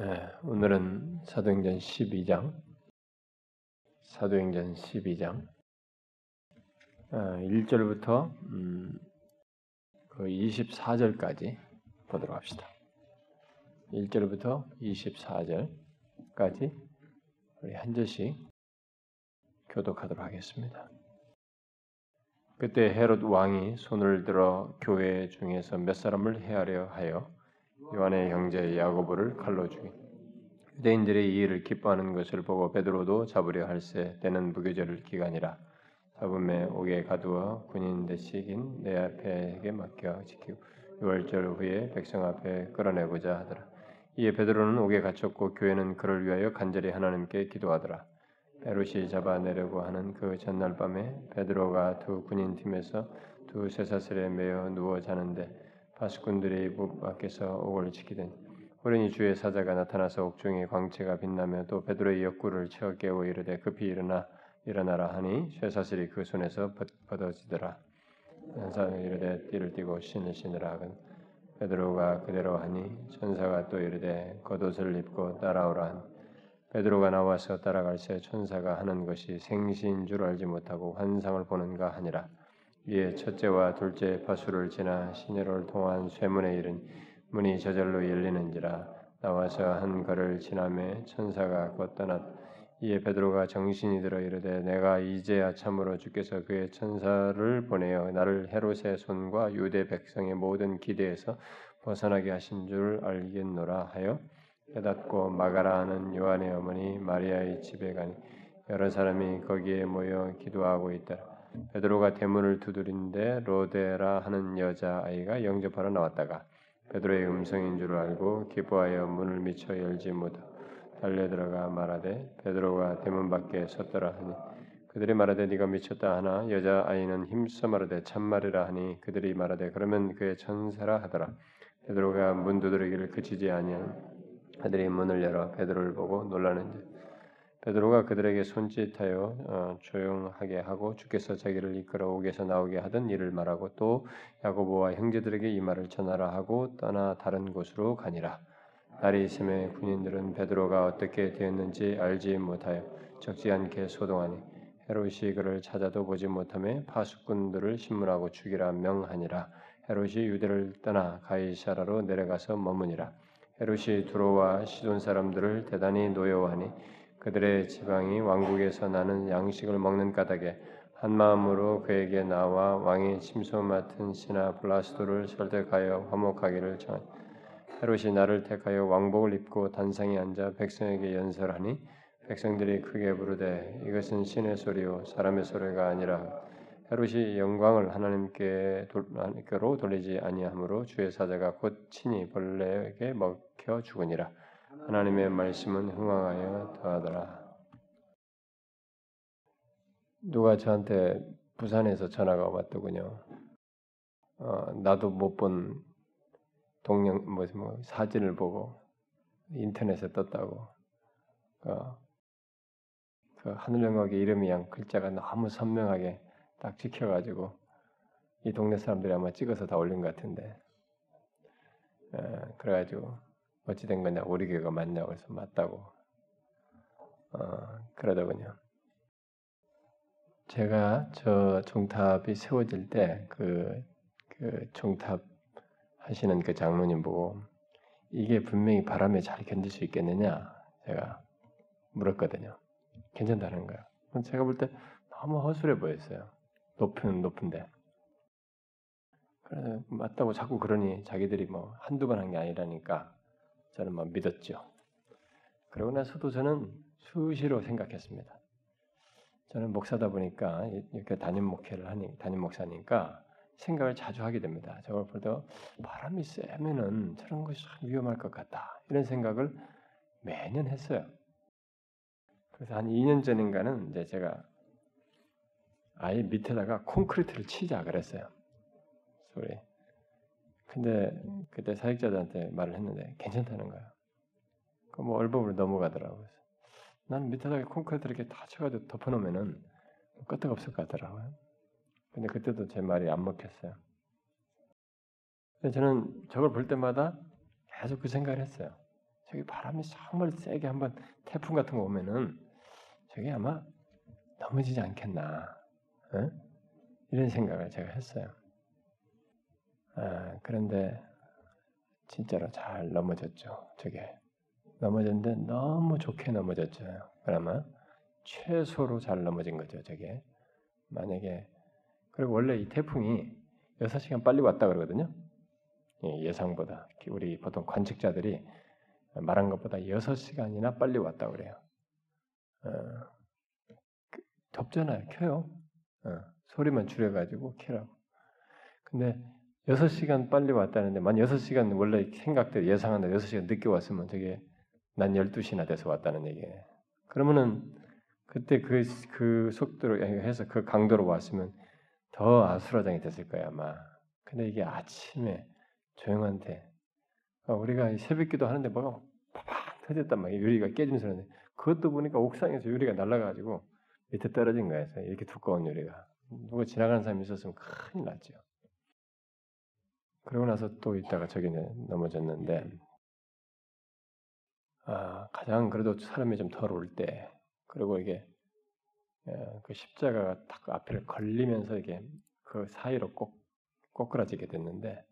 예, 오늘은 사도행전 12장, 사도행전 12장, 1절부터 어, 음, 그 24절까지 보도록 합시다. 1절부터 24절까지 우리 한 절씩 교독하도록 하겠습니다. 그때 헤롯 왕이 손을 들어 교회 중에서 몇 사람을 해하려 하여 요한의 형제 야고보를 칼로 죽인 유대인들의 이 일을 기뻐하는 것을 보고 베드로도 잡으려 할세 때는 무교절 기간이라 잡음에 옥에 가두어 군인 대식인 내 앞에게 맡겨 지키고 유월절 후에 백성 앞에 끌어내고자 하더라. 이에 베드로는 옥에 갇혔고 교회는 그를 위하여 간절히 하나님께 기도하더라. 베롯이 잡아내려고 하는 그 전날 밤에 베드로가 두 군인 팀에서 두 쇠사슬에 매어 누워 자는데 바스꾼들이 문 밖에서 옥을 지키더니 호련히 주의 사자가 나타나서 옥중의 광채가 빛나며 또 베드로의 옆구를 채워 깨워 이르되 급히 일어나 일어나라 하니 쇠사슬이 그 손에서 벗어지더라. 천사는 이르되 띠를 띠고 신을 신으라 하건 베드로가 그대로 하니 천사가 또 이르되 겉옷을 입고 따라오라 하니 베드로가 나와서 따라갈새 천사가 하는 것이 생시인 줄 알지 못하고 환상을 보는가 하니라. 이에 첫째와 둘째 파수를 지나 시내를 통한 쇠문에 이른 문이 저절로 열리는지라 나와서 한 걸을 지나매 천사가 곧 떠났 이에 베드로가 정신이 들어 이르되 내가 이제야 참으로 주께서 그의 천사를 보내어 나를 헤롯의 손과 유대 백성의 모든 기대에서 벗어나게 하신 줄 알겠노라 하여 깨닫고 마가라 하는 요한의 어머니 마리아의 집에 가니 여러 사람이 거기에 모여 기도하고 있더라. 베드로가 대문을 두드린데 로데라 하는 여자 아이가 영접하러 나왔다가 베드로의 음성인 줄 알고 기뻐하여 문을 미쳐 열지 못하고 달려 들어가 말하되 베드로가 대문 밖에 섰더라 하니 그들이 말하되 네가 미쳤다 하나? 여자 아이는 힘써 말하되 참말이라 하니 그들이 말하되 그러면 그의 천사라 하더라. 베드로가 문 두드리기를 그치지 아니한 아들이 문을 열어 베드로를 보고 놀라는지 베드로가 그들에게 손짓하여 어, 조용하게 하고 주께서 자기를 이끌어 옥에서 나오게 하던 일을 말하고 또 야고보와 형제들에게 이 말을 전하라 하고 떠나 다른 곳으로 가니라. 날이 있음에 군인들은 베드로가 어떻게 되었는지 알지 못하여 적지 않게 소동하니 헤롯이 그를 찾아도 보지 못함에 파수꾼들을 신문하고 죽이라 명하니라. 헤롯이 유대를 떠나 가이사라로 내려가서 머무니라. 헤롯이 두로와 시돈 사람들을 대단히 노여워하니 그들의 지방이 왕국에서 나는 양식을 먹는 까닭에 한 마음으로 그에게 나와 왕의 침소 맡은 신하 블라스도를 설득하여 화목하기를 정한 헤롯이 나를 택하여 왕복을 입고 단상에 앉아 백성에게 연설하니 백성들이 크게 부르되 이것은 신의 소리요 사람의 소리가 아니라 헤롯이 영광을 하나님께로 돌리지 아니하므로 주의 사자가 곧 친히 벌레에게 먹혀 죽으니라. 하나님의 말씀은 흥왕하여 더하더라. 누가 저한테 부산에서 전화가 왔더군요. 어, 나도 못 본 동영 뭐, 뭐 사진을 보고 인터넷에 떴다고. 어, 그 하늘 영역의 이름이 양 글자가 너무 선명하게 딱 찍혀가지고 이 동네 사람들이 아마 찍어서 다 올린 것 같은데. 어, 그래가지고 어찌된 거냐 우리 교회가 맞냐고 해서 맞다고 어, 그러더군요. 제가 저 종탑이 세워질 때그 그 종탑 하시는 그 장로님 보고 이게 분명히 바람에 잘 견딜 수 있겠느냐 제가 물었거든요. 괜찮다는 거예요. 제가 볼 때 너무 허술해 보였어요. 높은 높은데. 그래서 맞다고 자꾸 그러니 자기들이 뭐 한두 번 한 게 아니라니까 저는 막 믿었죠. 그러고 나서도 저는 수시로 생각했습니다. 저는 목사다 보니까 이렇게 담임 목회를 하니 담임 목사니까 생각을 자주 하게 됩니다. 저걸 볼때 바람이 세면은 저런 것이 참 위험할 것 같다 이런 생각을 매년 했어요. 그래서 한 2년 전인가는 이제 제가 아예 밑에다가 콘크리트를 치자 그랬어요. 소리. 근데 그때 사역자들한테 말을 했는데 괜찮다는 거야. 그뭐 얼버무려 넘어가더라고요. 난 밑에다가 콘크리트 이렇게 다 쳐가지고 덮어놓으면은 끄떡 없을 것 같더라고요. 근데 그때도 제 말이 안 먹혔어요. 저는 저걸 볼 때마다 계속 그 생각을 했어요. 저기 바람이 정말 세게 한번 태풍 같은 거 오면은 저게 아마 넘어지지 않겠나 어? 이런 생각을 제가 했어요. 아, 그런데 진짜로 잘 넘어졌죠. 저게 넘어졌는데 너무 좋게 넘어졌죠. 그나마 최소로 잘 넘어진 거죠. 저게 만약에 그리고 원래 이 태풍이 6시간 빨리 왔다 그러거든요. 예, 예상보다 우리 보통 관측자들이 말한 것보다 6시간이나 빨리 왔다 그래요. 어, 그, 덥잖아요. 켜요. 어, 소리만 줄여가지고 켜라고. 근데 6시간 빨리 왔다는데 만 6시간 원래 생각대로 예상한다 6시간 늦게 왔으면 저게 난 12시나 돼서 왔다는 얘기예요. 그러면은 그때 그, 그 속도로 해서 그 강도로 왔으면 더 아수라장이 됐을 거야 아마. 근데 이게 아침에 조용한데 어, 우리가 새벽기도 하는데 뭐가 팍팍 터졌단 말이야 유리가 깨지면서 그러는데 그것도 보니까 옥상에서 유리가 날아가지고 밑에 떨어진 거야 이렇게 두꺼운 유리가 누가 지나가는 사람이 있었으면 큰일 났죠. 그러고 나서 또 있다가 저기 넘어졌는데 아, 가장 그래도 사람이 좀 덜 올 때 그리고 이게 예, 그 십자가가 딱 앞에 걸리면서 이게 그 사이로 꼭 꼬꾸라지게 됐는데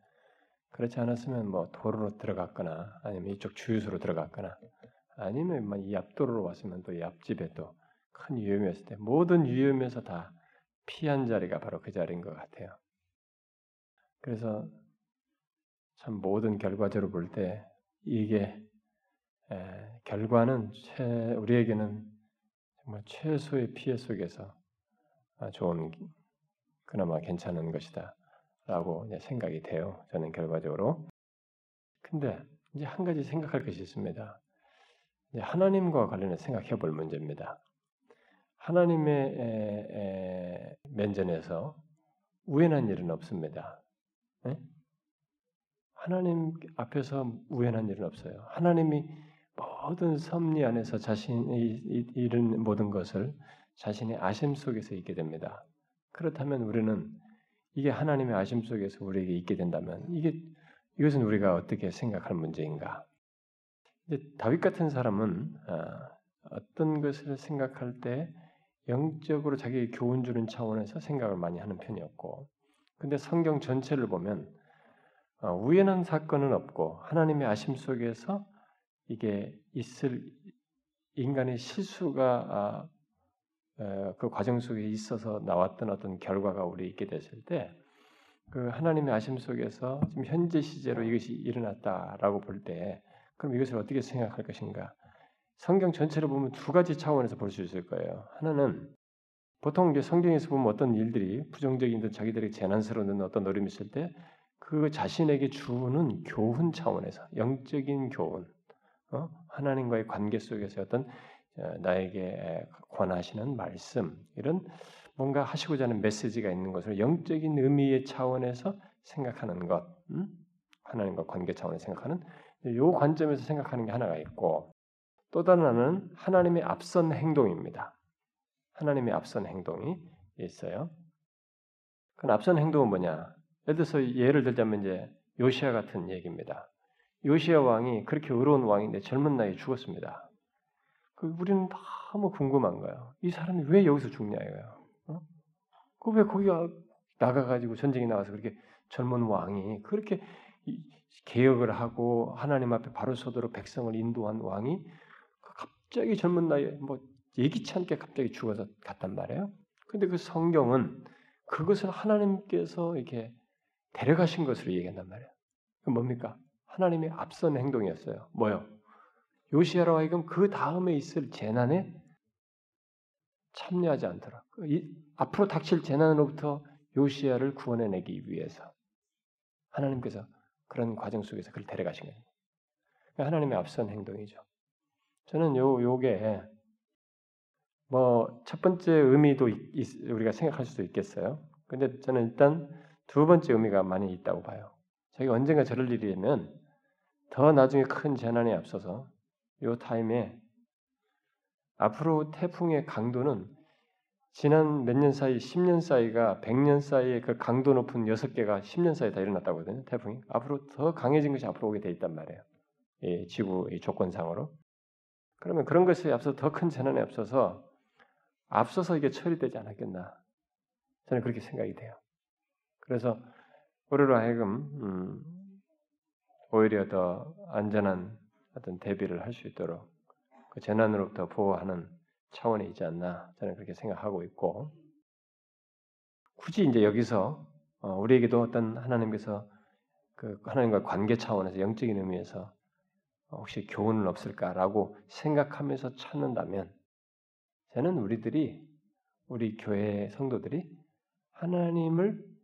그렇지 않았으면 뭐 도로로 들어갔거나 아니면 이쪽 주유소로 들어갔거나 아니면 이 앞도로로 왔으면 또 이 앞집에 또 큰 위험이었을 때 모든 위험에서 다 피한 자리가 바로 그 자리인 것 같아요. 그래서 참 모든 결과적으로 볼 때 이게 에, 결과는 최, 우리에게는 정말 최소의 피해 속에서 아, 좋은 그나마 괜찮은 것이다라고 생각이 돼요. 저는 결과적으로. 근데 이제 한 가지 생각할 것이 있습니다. 하나님과 관련해 생각해 볼 문제입니다. 하나님의 에, 에, 면전에서 우연한 일은 없습니다. 네? 하나님 앞에서 우연한 일은 없어요. 하나님이 모든 섭리 안에서 자신이 이룬 모든 것을 자신의 아심 속에서 있게 됩니다. 그렇다면 우리는 이게 하나님의 아심 속에서 우리에게 있게 된다면 이게 이것은 우리가 어떻게 생각할 문제인가? 다윗 같은 사람은 아, 어떤 것을 생각할 때 영적으로 자기에게 교훈 주는 차원에서 생각을 많이 하는 편이었고, 근데 성경 전체를 보면 어, 우연한 사건은 없고 하나님의 아심 속에서 이게 있을 인간의 실수가 아, 그 과정 속에 있어서 나왔던 어떤 결과가 우리 있게 됐을 때 그 하나님의 아심 속에서 지금 현재 시제로 이것이 일어났다라고 볼 때 그럼 이것을 어떻게 생각할 것인가? 성경 전체를 보면 두 가지 차원에서 볼 수 있을 거예요. 하나는 보통 이제 성경에서 보면 어떤 일들이 부정적인 듯 자기들에게 재난스러운 어떤 노림이 있을 때 그 자신에게 주는 교훈 차원에서 영적인 교훈, 어? 하나님과의 관계 속에서 어떤 어, 나에게 권하시는 말씀 이런 뭔가 하시고자 하는 메시지가 있는 것을 영적인 의미의 차원에서 생각하는 것, 음? 하나님과 관계 차원에서 생각하는 이 관점에서 생각하는 게 하나가 있고 또 다른 하나는 하나님의 앞선 행동입니다. 하나님의 앞선 행동이 있어요. 그 앞선 행동은 뭐냐? 예를 들어서 예를 들자면 이제 요시아 같은 얘기입니다. 요시아 왕이 그렇게 의로운 왕인데 젊은 나이에 죽었습니다. 그 우리는 너무 궁금한 거예요. 이 사람이 왜 여기서 죽냐 이거예요. 어? 그왜 거기가 나가가지고 전쟁에 나가서 그렇게 젊은 왕이 그렇게 개혁을 하고 하나님 앞에 바로 서도록 백성을 인도한 왕이 갑자기 젊은 나이에 뭐 예기치 않게 갑자기 죽어서 갔단 말이에요. 근데 그 성경은 그것을 하나님께서 이렇게 데려가신 것으로 얘기한단 말이에요. 그 뭡니까? 하나님의 앞선 행동이었어요. 뭐요? 요시아로 하여금 그 다음에 있을 재난에 참여하지 않도록 이, 앞으로 닥칠 재난으로부터 요시아를 구원해내기 위해서 하나님께서 그런 과정 속에서 그를 데려가신 거예요. 하나님의 앞선 행동이죠. 저는 요 요게 뭐 첫 번째 의미도 있, 우리가 생각할 수도 있겠어요. 근데 저는 일단 두 번째 의미가 많이 있다고 봐요. 자기가 언젠가 저럴 일이 되면 더 나중에 큰 재난에 앞서서 요 타임에 앞으로 태풍의 강도는 지난 몇 년 사이, 10년 사이가 100년 사이에 그 강도 높은 6개가 10년 사이에 다 일어났다고 하거든요. 태풍이. 앞으로 더 강해진 것이 앞으로 오게 돼 있단 말이에요. 이 지구 이 조건상으로. 그러면 그런 것에 앞서 더 큰 재난에 앞서서 앞서서 이게 처리되지 않았겠나? 저는 그렇게 생각이 돼요. 그래서 우리로 하여금 음, 오히려 더 안전한 어떤 대비를 할 수 있도록 그 재난으로부터 보호하는 차원이 있지 않나 저는 그렇게 생각하고 있고 굳이 이제 여기서 어, 우리에게도 어떤 하나님께서 그 하나님과 관계 차원에서 영적인 의미에서 혹시 교훈은 없을까라고 생각하면서 찾는다면 저는 우리들이 우리 교회 성도들이 하나님을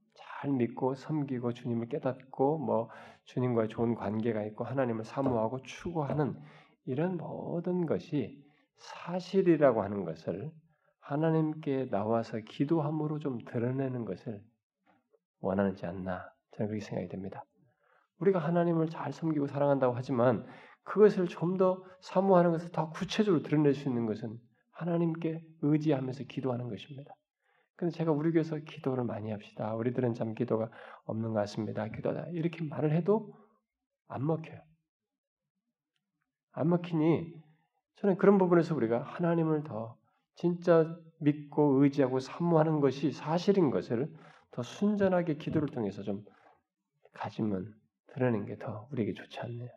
잘 믿고 섬기고 주님을 깨닫고 뭐 주님과의 좋은 관계가 있고 하나님을 사모하고 추구하는 이런 모든 것이 사실이라고 하는 것을 하나님께 나와서 기도함으로 좀 드러내는 것을 원하는지 않나 저는 그렇게 생각이 됩니다. 우리가 하나님을 잘 섬기고 사랑한다고 하지만 그것을 좀 더 사모하는 것을 더 구체적으로 드러낼 수 있는 것은 하나님께 의지하면서 기도하는 것입니다. 근데 제가 우리 교회에서 기도를 많이 합시다. 우리들은 참 기도가 없는 것 같습니다. 기도다. 이렇게 말을 해도 안 먹혀요. 안 먹히니 저는 그런 부분에서 우리가 하나님을 더 진짜 믿고 의지하고 사모하는 것이 사실인 것을 더 순전하게 기도를 통해서 좀 가지면 드러내는 게더 우리에게 좋지 않네요.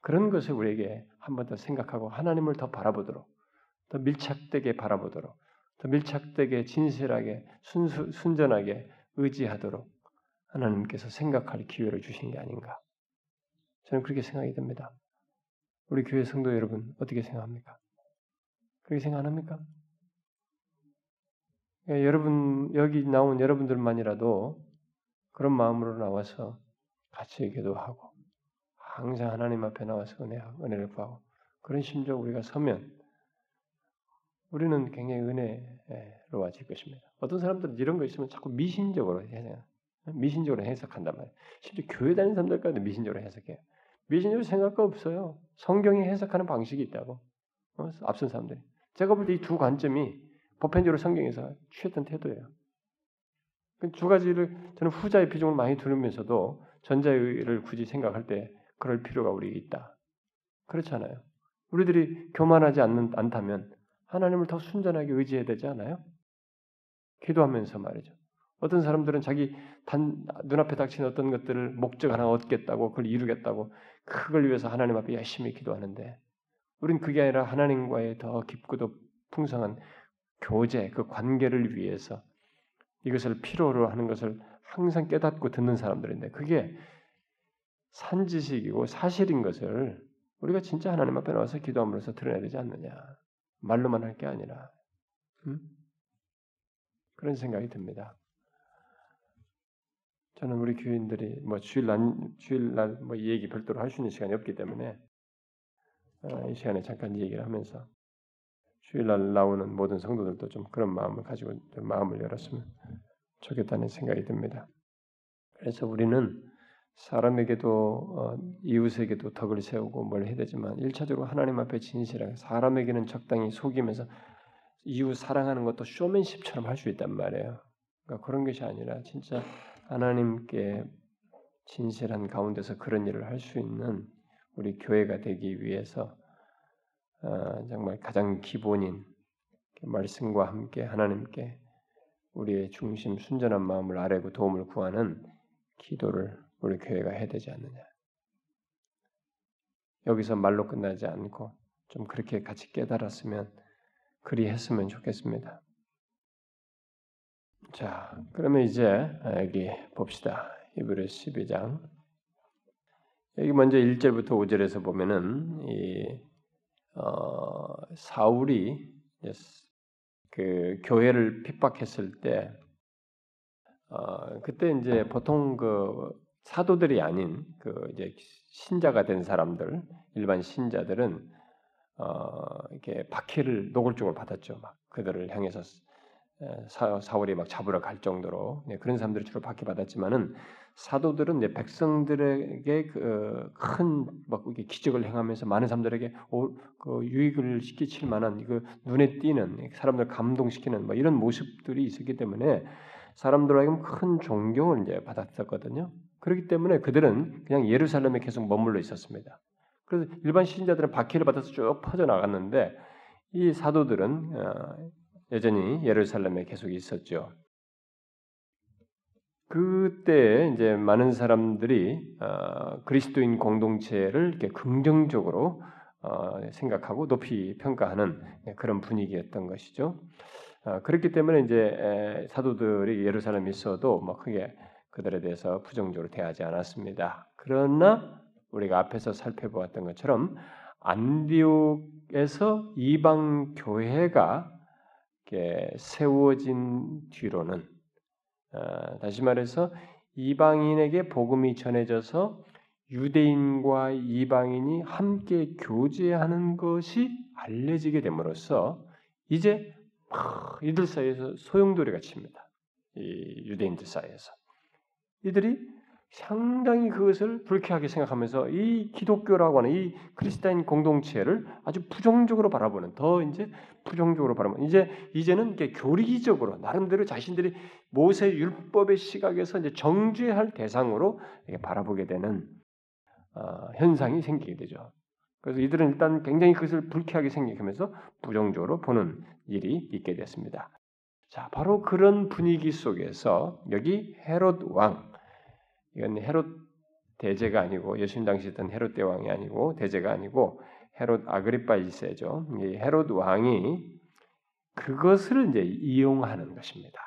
그런 것을 우리에게 한 번 더 생각하고 하나님을 더 바라보도록 더 밀착되게 바라보도록 더 밀착되게 진실하게 순수, 순전하게 의지하도록 하나님께서 생각할 기회를 주신 게 아닌가. 저는 그렇게 생각이 듭니다. 우리 교회 성도 여러분 어떻게 생각합니까? 그렇게 생각합니까? 예, 여러분 여기 나온 여러분들만이라도 그런 마음으로 나와서 같이 기도하고 항상 하나님 앞에 나와서 은혜, 은혜를 구하고 그런 심정 우리가 서면 우리는 굉장히 은혜로워질 것입니다. 어떤 사람들은 이런 거 있으면 자꾸 미신적으로 해요. 미신적으로 해석한단 말이에요. 심지어 교회 다니는 사람들까지도 미신적으로 해석해요. 미신적으로 생각가 없어요. 성경이 해석하는 방식이 있다고. 어? 앞선 사람들이. 제가 볼 때 이 두 관점이 보편적으로 성경에서 취했던 태도예요. 그두 가지를 저는 후자의 비중을 많이 두면서도 전자를 굳이 생각할 때 그럴 필요가 우리에 있다. 그렇잖아요. 우리들이 교만하지 않는, 않다면 하나님을 더 순전하게 의지해야 되지 않아요? 기도하면서 말이죠. 어떤 사람들은 자기 단, 눈앞에 닥친 어떤 것들을 목적 하나 얻겠다고 그걸 이루겠다고 그걸 위해서 하나님 앞에 열심히 기도하는데 우린 그게 아니라 하나님과의 더 깊고도 풍성한 교제, 그 관계를 위해서 이것을 필요로 하는 것을 항상 깨닫고 듣는 사람들인데 그게 산지식이고 사실인 것을 우리가 진짜 하나님 앞에 나와서 기도함으로써 드러내야 되지 않느냐. 말로만 할 게 아니라. 음? 그런 생각이 듭니다. 저는 우리 교인들이 뭐 주일 날 주일 날 뭐 얘기 별도로 할 수 있는 시간이 없기 때문에 어, 이 시간에 잠깐 얘기를 하면서 주일날 나오는 모든 성도들도 좀 그런 마음을 가지고 마음을 열었으면 좋겠다는 생각이 듭니다. 그래서 우리는 사람에게도 어, 이웃에게도 덕을 세우고 뭘 해야 되지만 일차적으로 하나님 앞에 진실하게 사람에게는 적당히 속이면서 이웃 사랑하는 것도 쇼맨십처럼 할 수 있단 말이에요. 그러니까 그런 것이 아니라 진짜 하나님께 진실한 가운데서 그런 일을 할 수 있는 우리 교회가 되기 위해서 어, 정말 가장 기본인 말씀과 함께 하나님께 우리의 중심 순전한 마음을 아뢰고 도움을 구하는 기도를 우리 교회가 해야 되지 않느냐. 여기서 말로 끝나지 않고 좀 그렇게 같이 깨달았으면 그리 했으면 좋겠습니다. 자, 그러면 이제 여기 봅시다. 이브레 12장. 여기 먼저 1절부터 5절에서 보면은 이 어, 사울이 그 교회를 핍박했을 때 어, 그때 이제 보통 그 사도들이 아닌 그 이제 신자가 된 사람들, 일반 신자들은 어, 이렇게 박해를 노골적으로 받았죠. 막 그들을 향해서 사, 사울이 막 잡으러 갈 정도로 네, 그런 사람들이 주로 박해 받았지만은 사도들은 이제 백성들에게 그 큰막 이렇게 기적을 행하면서 많은 사람들에게 오, 그 유익을 시키칠 만한 그 눈에 띄는 사람들 감동시키는 뭐 이런 모습들이 있었기 때문에 사람들에게 큰 존경을 이제 받았었거든요. 그렇기 때문에 그들은 그냥 예루살렘에 계속 머물러 있었습니다. 그래서 일반 신자들은 박해를 받아서 쭉 퍼져 나갔는데 이 사도들은 어, 여전히 예루살렘에 계속 있었죠. 그때 이제 많은 사람들이 어, 그리스도인 공동체를 이렇게 긍정적으로 어, 생각하고 높이 평가하는 그런 분위기였던 것이죠. 어, 그렇기 때문에 이제 사도들이 예루살렘에 있어도 뭐 크게 그들에 대해서 부정적으로 대하지 않았습니다. 그러나 우리가 앞에서 살펴보았던 것처럼 안디옥에서 이방 교회가 세워진 뒤로는 어, 다시 말해서 이방인에게 복음이 전해져서 유대인과 이방인이 함께 교제하는 것이 알려지게 됨으로써 이제 이들 사이에서 소용돌이가 칩니다. 이 유대인들 사이에서 이들이 상당히 그것을 불쾌하게 생각하면서 이 기독교라고 하는 이 크리스타인 공동체를 아주 부정적으로 바라보는 더 이제 부정적으로 바라보는 이제 이제는 이게 교리적으로 나름대로 자신들이 모세 율법의 시각에서 이제 정죄할 대상으로 바라보게 되는 어, 현상이 생기게 되죠. 그래서 이들은 일단 굉장히 그것을 불쾌하게 생각하면서 부정적으로 보는 일이 있게 됐습니다. 자, 바로 그런 분위기 속에서 여기 헤롯 왕, 이건 헤롯 대제가 아니고 예수님 당시 있던 헤롯 대왕이 아니고 대제가 아니고 헤롯 아그리파 1세죠. 이 헤롯 왕이 그것을 이제 이용하는 것입니다.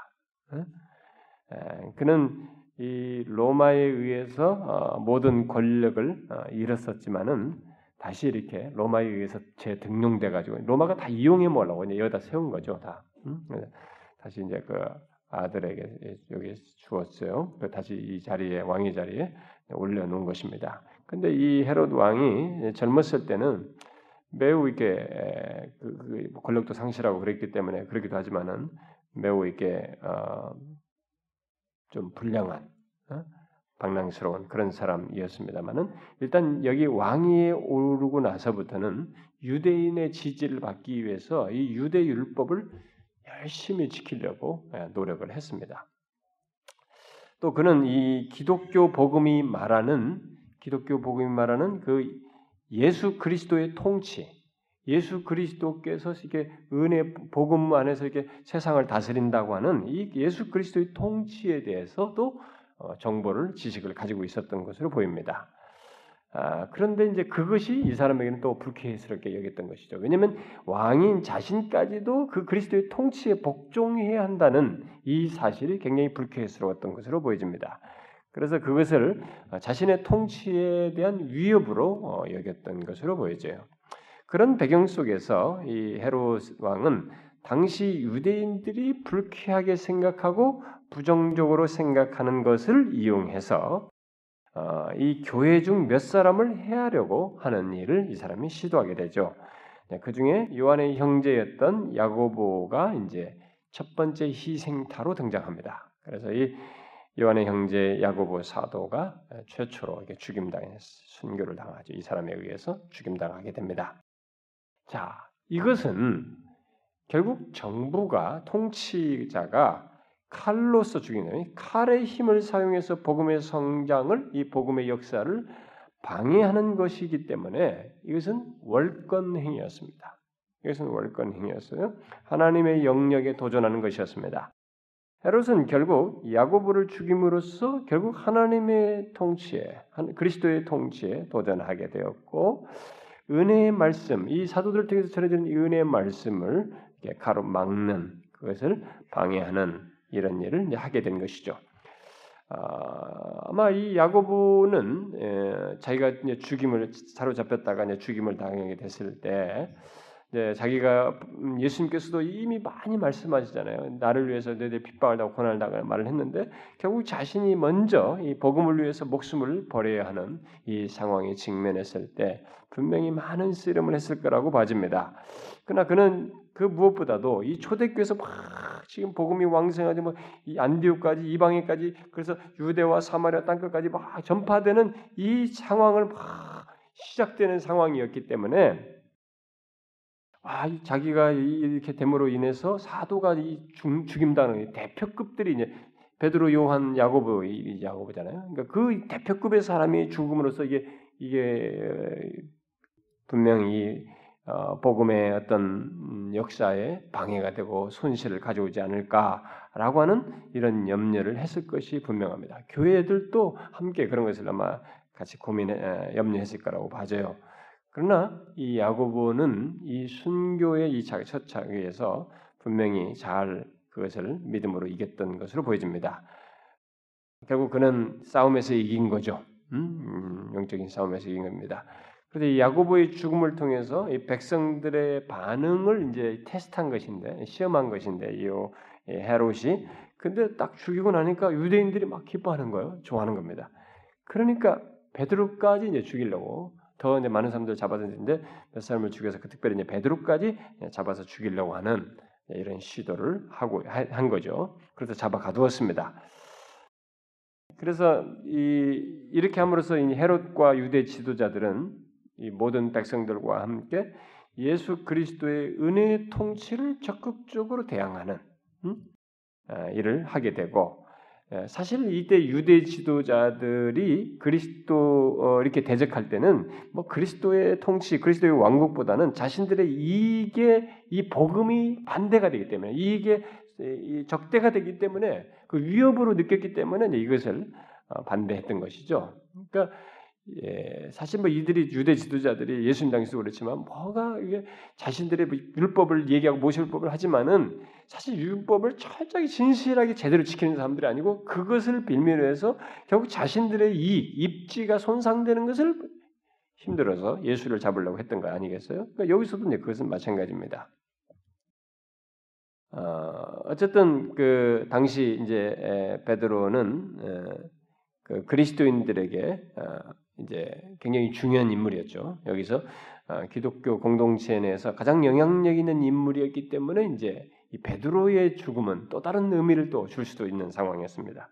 그는 이 로마에 의해서 어, 모든 권력을 어, 잃었었지만은 다시 이렇게 로마에 의해서 재등용돼 가지고 로마가 다 이용해 먹으려고 여기다 세운 거죠 다. 다시 이제 그 아들에게 여기 주었어요. 다시 이 자리에 왕의 자리에 올려놓은 것입니다. 근데 이 헤롯 왕이 젊었을 때는 매우 이렇게 그, 그 권력도 상실하고 그랬기 때문에 그렇기도 하지만은 매우 이렇게 어, 좀 불량한 어? 방랑스러운 그런 사람이었습니다만은 일단 여기 왕위에 오르고 나서부터는 유대인의 지지를 받기 위해서 이 유대 율법을 열심히 지키려고 예, 노력을 했습니다. 또 그는 이 기독교 복음이 말하는 기독교 복음이 말하는 그 예수 그리스도의 통치, 예수 그리스도께서 이게 은혜 복음 안에서 이게 세상을 다스린다고 하는 이 예수 그리스도의 통치에 대해서도 어, 정보를 지식을 가지고 있었던 것으로 보입니다. 아, 그런데 이제 그것이 이 사람에게는 또 불쾌스럽게 여겼던 것이죠. 왜냐하면 왕인 자신까지도 그 그리스도의 통치에 복종해야 한다는 이 사실이 굉장히 불쾌스러웠던 것으로 보여집니다. 그래서 그것을 자신의 통치에 대한 위협으로 어, 여겼던 것으로 보여져요. 그런 배경 속에서 이 헤롯 왕은 당시 유대인들이 불쾌하게 생각하고 부정적으로 생각하는 것을 이용해서 어, 이 교회 중 몇 사람을 해하려고 하는 일을 이 사람이 시도하게 되죠. 네, 그 중에 요한의 형제였던 야고보가 이제 첫 번째 희생타로 등장합니다. 그래서 이 요한의 형제 야고보 사도가 최초로 죽임당해 순교를 당하죠. 이 사람에 의해서 죽임당하게 됩니다. 자, 이것은 결국 정부가 통치자가 칼로서 죽이는 칼의 힘을 사용해서 복음의 성장을 이 복음의 역사를 방해하는 것이기 때문에 이것은 월권 행위였습니다. 이것은 월권 행위였어요. 하나님의 영역에 도전하는 것이었습니다. 헤롯은 결국 야고보를 죽임으로써 결국 하나님의 통치에 그리스도의 통치에 도전하게 되었고 은혜의 말씀 이 사도들 통해서 전해지는 은혜의 말씀을 가로막는 그것을 방해하는 이런 일을 하게 된 것이죠. 아, 마 이 야고보는 자기가 죽임을 사로잡혔다가 죽임을 당하게 됐을 때 자기가 음, 예수님께서도 이미 많이 말씀하시잖아요. 나를 위해서 너희들 핍박을 당하고 고난을 당하는 말을 했는데 결국 자신이 먼저 이 복음을 위해서 목숨을 버려야 하는 이 상황에 직면했을 때 분명히 많은 쓰름을 했을 거라고 봐집니다. 그러나 그는 그 무엇보다도 이 초대교회에서 막 지금 복음이 왕성하지 뭐 이 안디옥까지 이방인까지 그래서 유대와 사마리아 땅끝까지 막 전파되는 이 상황을 막 시작되는 상황이었기 때문에 아 자기가 이렇게 됨으로 인해서 사도가 이 죽임당하는 대표급들이 이제 베드로, 요한, 야고보, 야고보잖아요. 그러니까 그 대표급의 사람이 죽음으로써 이게 이게 분명히 어, 복음의 어떤 음, 역사에 방해가 되고 손실을 가져오지 않을까라고 하는 이런 염려를 했을 것이 분명합니다. 교회들도 함께 그런 것을 아마 같이 고민해 염려했을 거라고 봐져요. 그러나 이 야고보는 이 순교의 이첫 차기에서 분명히 잘 그것을 믿음으로 이겼던 것으로 보여집니다. 결국 그는 싸움에서 이긴 거죠. 음? 음, 영적인 싸움에서 이긴 겁니다. 그런데 야고보의 죽음을 통해서 이 백성들의 반응을 이제 테스트한 것인데 시험한 것인데 이 헤롯이 근데 딱 죽이고 나니까 유대인들이 막 기뻐하는 거예요. 좋아하는 겁니다. 그러니까 베드로까지 이제 죽이려고 더 이제 많은 사람들 잡아서 있는데 몇 사람을 죽여서 그 특별히 이제 베드로까지 잡아서 죽이려고 하는 이런 시도를 하고 한 거죠. 그래서 잡아 가두었습니다. 그래서 이, 이렇게 함으로써 이 헤롯과 유대 지도자들은 이 모든 백성들과 함께 예수 그리스도의 은혜의 통치를 적극적으로 대항하는 음? 아, 일을 하게 되고 예, 사실 이때 유대 지도자들이 그리스도 어, 이렇게 대적할 때는 뭐 그리스도의 통치, 그리스도의 왕국보다는 자신들의 이익에 이 복음이 반대가 되기 때문에 이익에 적대가 되기 때문에 그 위협으로 느꼈기 때문에 이것을 어, 반대했던 것이죠. 그러니까 예, 사실 뭐 이들이 유대 지도자들이 예수님 당시도 그렇지만 뭐가 이게 자신들의 율법을 얘기하고 모세율법을 하지만은 사실 율법을 철저히 진실하게 제대로 지키는 사람들이 아니고 그것을 빌미로 해서 결국 자신들의 이 입지가 손상되는 것을 힘들어서 예수를 잡으려고 했던 거 아니겠어요? 그러니까 여기서도 이제 그것은 마찬가지입니다. 어, 쨌든그 당시 이제 베드로는 그 그리스도인들에게 어, 이제 굉장히 중요한 인물이었죠. 여기서 어, 기독교 공동체 내에서 가장 영향력 있는 인물이었기 때문에 이제 이 베드로의 죽음은 또 다른 의미를 또 줄 수도 있는 상황이었습니다.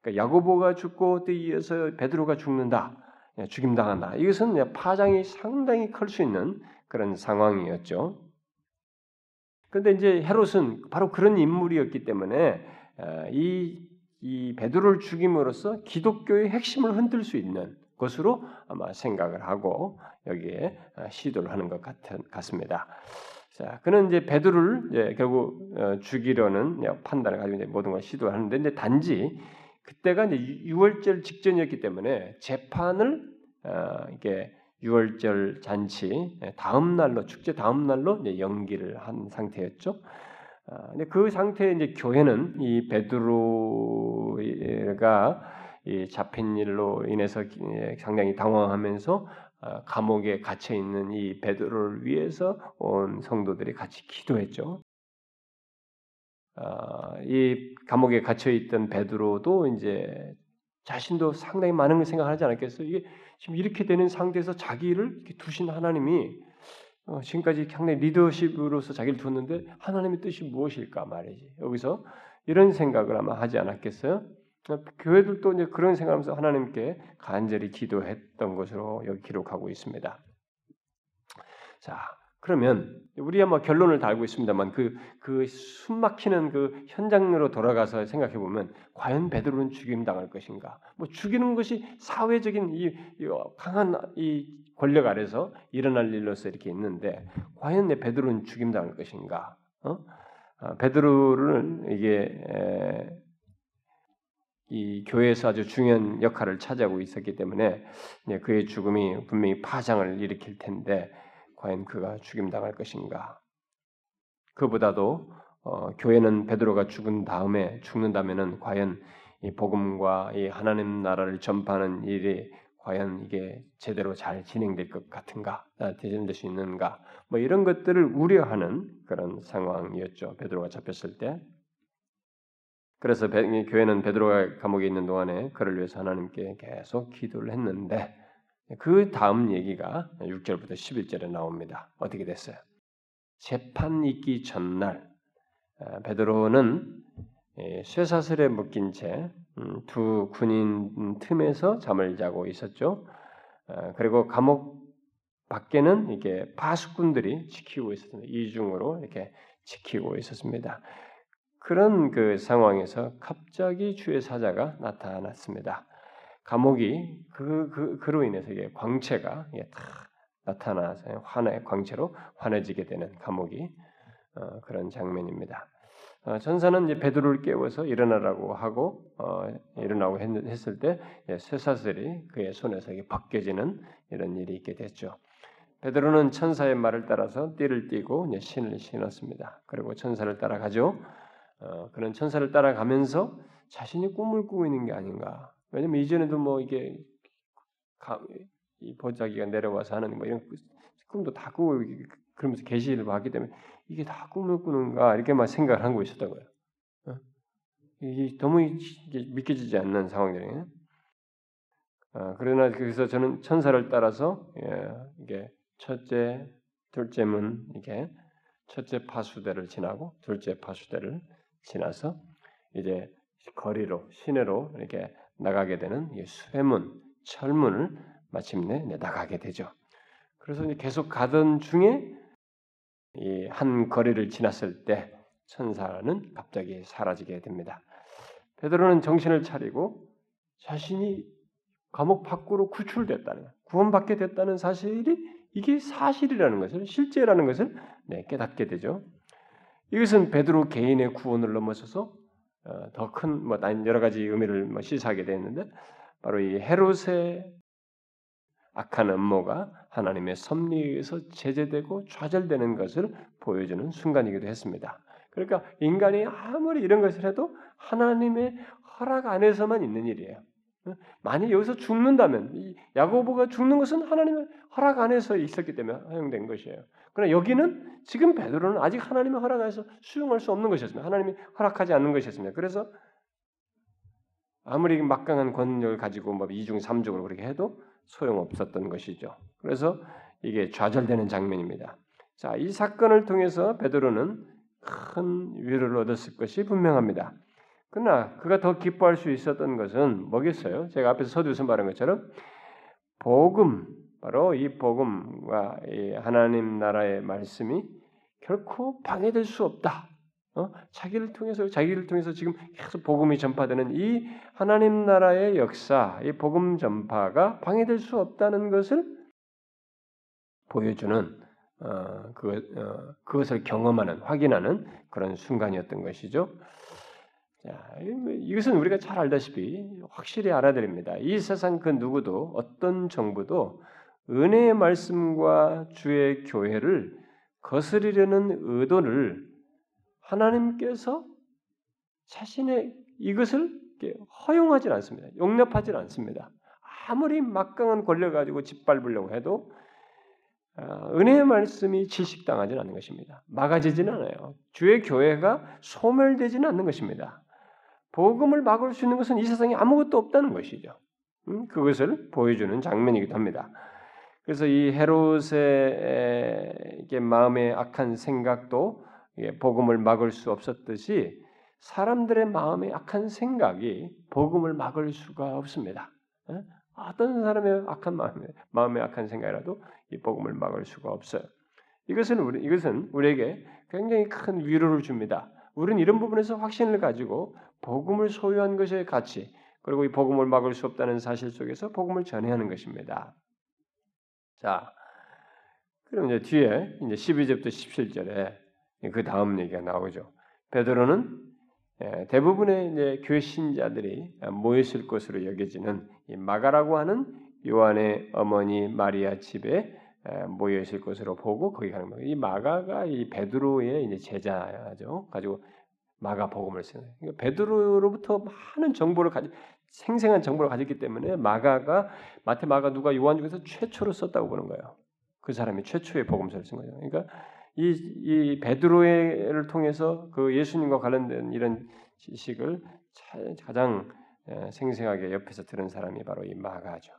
그러니까 야고보가 죽고 또 이어서 베드로가 죽는다, 예, 죽임 당한다. 이것은 파장이 상당히 클 수 있는 그런 상황이었죠. 그런데 이제 헤롯은 바로 그런 인물이었기 때문에 어, 이, 이 베드로를 죽임으로써 기독교의 핵심을 흔들 수 있는 것으로 아마 생각을 하고 여기에 어, 시도를 하는 것 같습니다. 자, 그는 이제 베드로를 이제 결국 어, 죽이려는 판단을 가지고 이제 모든 걸 시도하는데, 근데 단지 그때가 이제 6월절 직전이었기 때문에 재판을 어, 이게 6월절 잔치 예, 다음 날로 축제 다음 날로 이제 연기를 한 상태였죠. 아, 그 상태에 이제 교회는 이 베드로가 이 잡힌 일로 인해서 예, 상당히 당황하면서 아, 감옥에 갇혀 있는 이 베드로를 위해서 온 성도들이 같이 기도했죠. 아, 이 감옥에 갇혀 있던 베드로도 이제 자신도 상당히 많은 걸 생각하지 않았겠어요. 이게 지금 이렇게 되는 상태에서 자기를 두신 하나님이 어, 지금까지 상당히 리더십으로서 자기를 뒀는데 하나님의 뜻이 무엇일까 말이지. 여기서 이런 생각을 아마 하지 않았겠어요? 교회들도 이제 그런 생각하면서 하나님께 간절히 기도했던 것으로 여기 기록하고 있습니다. 자, 그러면 우리 아마 결론을 다 알고 있습니다만 그 그 숨막히는 그 현장으로 돌아가서 생각해 보면 과연 베드로는 죽임 당할 것인가? 뭐 죽이는 것이 사회적인 이, 이 강한 이 권력 아래서 일어날 일로서 이렇게 있는데 과연 내 베드로는 죽임 당할 것인가? 어? 아, 베드로는 이게 에, 이 교회에서 아주 중요한 역할을 차지하고 있었기 때문에 그의 죽음이 분명히 파장을 일으킬 텐데 과연 그가 죽임 당할 것인가? 그보다도 어, 교회는 베드로가 죽은 다음에 죽는다면은 과연 이 복음과 이 하나님 나라를 전파하는 일이 과연 이게 제대로 잘 진행될 것 같은가, 아, 진행될 수 있는가, 뭐 이런 것들을 우려하는 그런 상황이었죠. 베드로가 잡혔을 때. 그래서 교회는 베드로가 감옥에 있는 동안에 그를 위해서 하나님께 계속 기도를 했는데 그 다음 얘기가 6절부터 11절에 나옵니다. 어떻게 됐어요? 재판 있기 전날 아, 베드로는 예, 쇠사슬에 묶인 채두 음, 군인 틈에서 잠을 자고 있었죠. 아, 그리고 감옥 밖에는 이게 파수꾼들이 지키고 있었습니다. 이중으로 이렇게 지키고 있었습니다. 그런 그 상황에서 갑자기 주의 사자가 나타났습니다. 감옥이 그, 그 그로 인해서 이게 광채가 이게 탁 나타나서 환해 광채로 환해지게 되는 감옥이 어, 그런 장면입니다. 어, 천사는 이제 베드로를 깨워서 일어나라고 하고 어, 일어나고 했, 을때 쇠사슬이 그의 손에서 벗겨지는 이런 일이 있게 됐죠. 베드로는 천사의 말을 따라서 띠를 띠고 신을 신었습니다. 그리고 천사를 따라가죠. 어, 그런 천사를 따라가면서 자신이 꿈을 꾸고 있는 게 아닌가. 왜냐면 이전에도 뭐 이게 이 보자기가 내려와서 하는 뭐 이런 꿈도 다 꾸고 그러면서 계시를 봤기 때문에 이게 다 꿈을 꾸는가 이렇게 만 생각을 하고 있었던 거예요. 어? 이게 너무 믿겨지지 않는 상황들이에요. 어, 그러나 그래서 저는 천사를 따라서 예, 이게 첫째, 둘째 문 이게 첫째 파수대를 지나고 둘째 파수대를 지나서 이제 거리로 시내로 이렇게 나가게 되는 이 수해문, 철문을 마침내 나가게 되죠. 그래서 계속 가던 중에 이 한 거리를 지났을 때 천사는 갑자기 사라지게 됩니다. 베드로는 정신을 차리고 자신이 감옥 밖으로 구출됐다는 구원받게 됐다는 사실이 이게 사실이라는 것을 실제라는 것을 네, 깨닫게 되죠. 이것은 베드로 개인의 구원을 넘어서서 어, 더큰 뭐 여러 가지 의미를 뭐 시사하게 되었는데 바로 이 헤롯의 악한 음모가 하나님의 섭리에서 제재되고 좌절되는 것을 보여주는 순간이기도 했습니다. 그러니까 인간이 아무리 이런 것을 해도 하나님의 허락 안에서만 있는 일이에요. 만약 여기서 죽는다면 야고보가 죽는 것은 하나님의 허락 안에서 있었기 때문에 허용된 것이에요. 그러나 여기는 지금 베드로는 아직 하나님의 허락 안에서 수용할 수 없는 것이었습니다. 하나님이 허락하지 않는 것이었습니다. 그래서 아무리 막강한 권력을 가지고 뭐 이중 삼중으로 그렇게 해도 소용없었던 것이죠. 그래서 이게 좌절되는 장면입니다. 자, 이 사건을 통해서 베드로는 큰 위로를 얻었을 것이 분명합니다. 그러나 그가 더 기뻐할 수 있었던 것은 뭐겠어요? 제가 앞에서 서두에서 말한 것처럼 복음, 바로 이 복음과 이 하나님 나라의 말씀이 결코 방해될 수 없다. 어? 자기를 통해서 자기를 통해서 지금 계속 복음이 전파되는 이 하나님 나라의 역사, 이 복음 전파가 방해될 수 없다는 것을 보여주는 어, 그, 어, 그것을 경험하는 확인하는 그런 순간이었던 것이죠. 자, 이것은 우리가 잘 알다시피 확실히 알아야 됩니다. 이 세상 그 누구도 어떤 정부도 은혜의 말씀과 주의 교회를 거스리려는 의도를 하나님께서 자신의 이것을 허용하지 않습니다. 용납하지 않습니다. 아무리 막강한 권력 가지고 짓밟으려고 해도 아, 은혜의 말씀이 질식당하지는 않는 것입니다. 막아지지는 않아요. 주의 교회가 소멸되지는 않는 것입니다. 복음을 막을 수 있는 것은 이 세상에 아무것도 없다는 것이죠. 음, 그것을 보여주는 장면이기도 합니다. 그래서 이 헤롯의 마음의 악한 생각도 복음을 막을 수 없었듯이 사람들의 마음의 악한 생각이 복음을 막을 수가 없습니다. 어? 어떤 사람의 악한 마음에, 마음의 악한 생각이라도 이 복음을 막을 수가 없어요. 이것은 우리 이것은 우리에게 굉장히 큰 위로를 줍니다. 우리는 이런 부분에서 확신을 가지고 복음을 소유한 것의 가치 그리고 이 복음을 막을 수 없다는 사실 속에서 복음을 전해야 하는 것입니다. 자, 그럼 이제 뒤에 이제 12절부터 17절에 그 다음 얘기가 나오죠. 베드로는 예, 대부분의 이제 교회 신자들이 모였을 것으로 여겨지는 마가라고 하는 요한의 어머니 마리아 집에 모여 있을 것으로 보고 거기 가는 거예요. 이 마가가 이 베드로의 이제 제자죠. 가지고 마가 복음을 쓰는. 그러니까 베드로로부터 많은 정보를 가지 생생한 정보를 가졌기 때문에 마가가 마태 마가 누가 요한 중에서 최초로 썼다고 보는 거예요. 그 사람이 최초의 복음서를 쓴 거예요. 그러니까 이, 이 베드로를 통해서 그 예수님과 관련된 이런 지식을 가장 생생하게 옆에서 들은 사람이 바로 이 마가죠.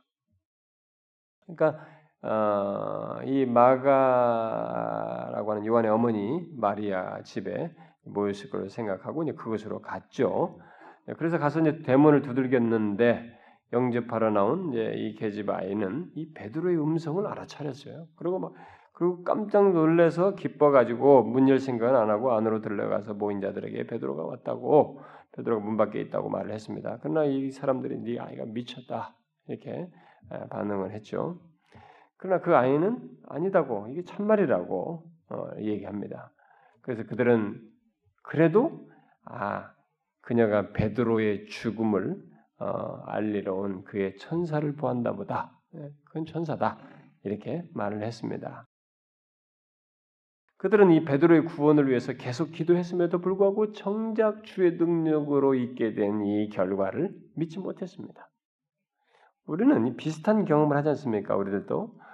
그러니까 어, 이 마가라고 하는 요한의 어머니 마리아 집에 모였을 걸 생각하고 이제 그것으로 갔죠. 그래서 가서 이제 대문을 두들겼는데 영접하러 나온 이제 이 계집 아이는 이 베드로의 음성을 알아차렸어요. 그리고 막 그리고 깜짝 놀래서 기뻐가지고 문 열 생각은 안 하고 안으로 들어가서 모인 자들에게 베드로가 왔다고 베드로가 문 밖에 있다고 말을 했습니다. 그러나 이 사람들이 네 아이가 미쳤다 이렇게 반응을 했죠. 그러나 그 아이는 아니다고 이게 참말이라고 어, 얘기합니다. 그래서 그들은 그래도 아 그녀가 베드로의 죽음을 어, 알리러 온 그의 천사를 보았나 보다. 예, 그건 천사다. 이렇게 말을 했습니다. 그들은 이 베드로의 구원을 위해서 계속 기도했음에도 불구하고 정작 주의 능력으로 있게 된 이 결과를 믿지 못했습니다. 우리는 비슷한 경험을 하지 않습니까? 우리들도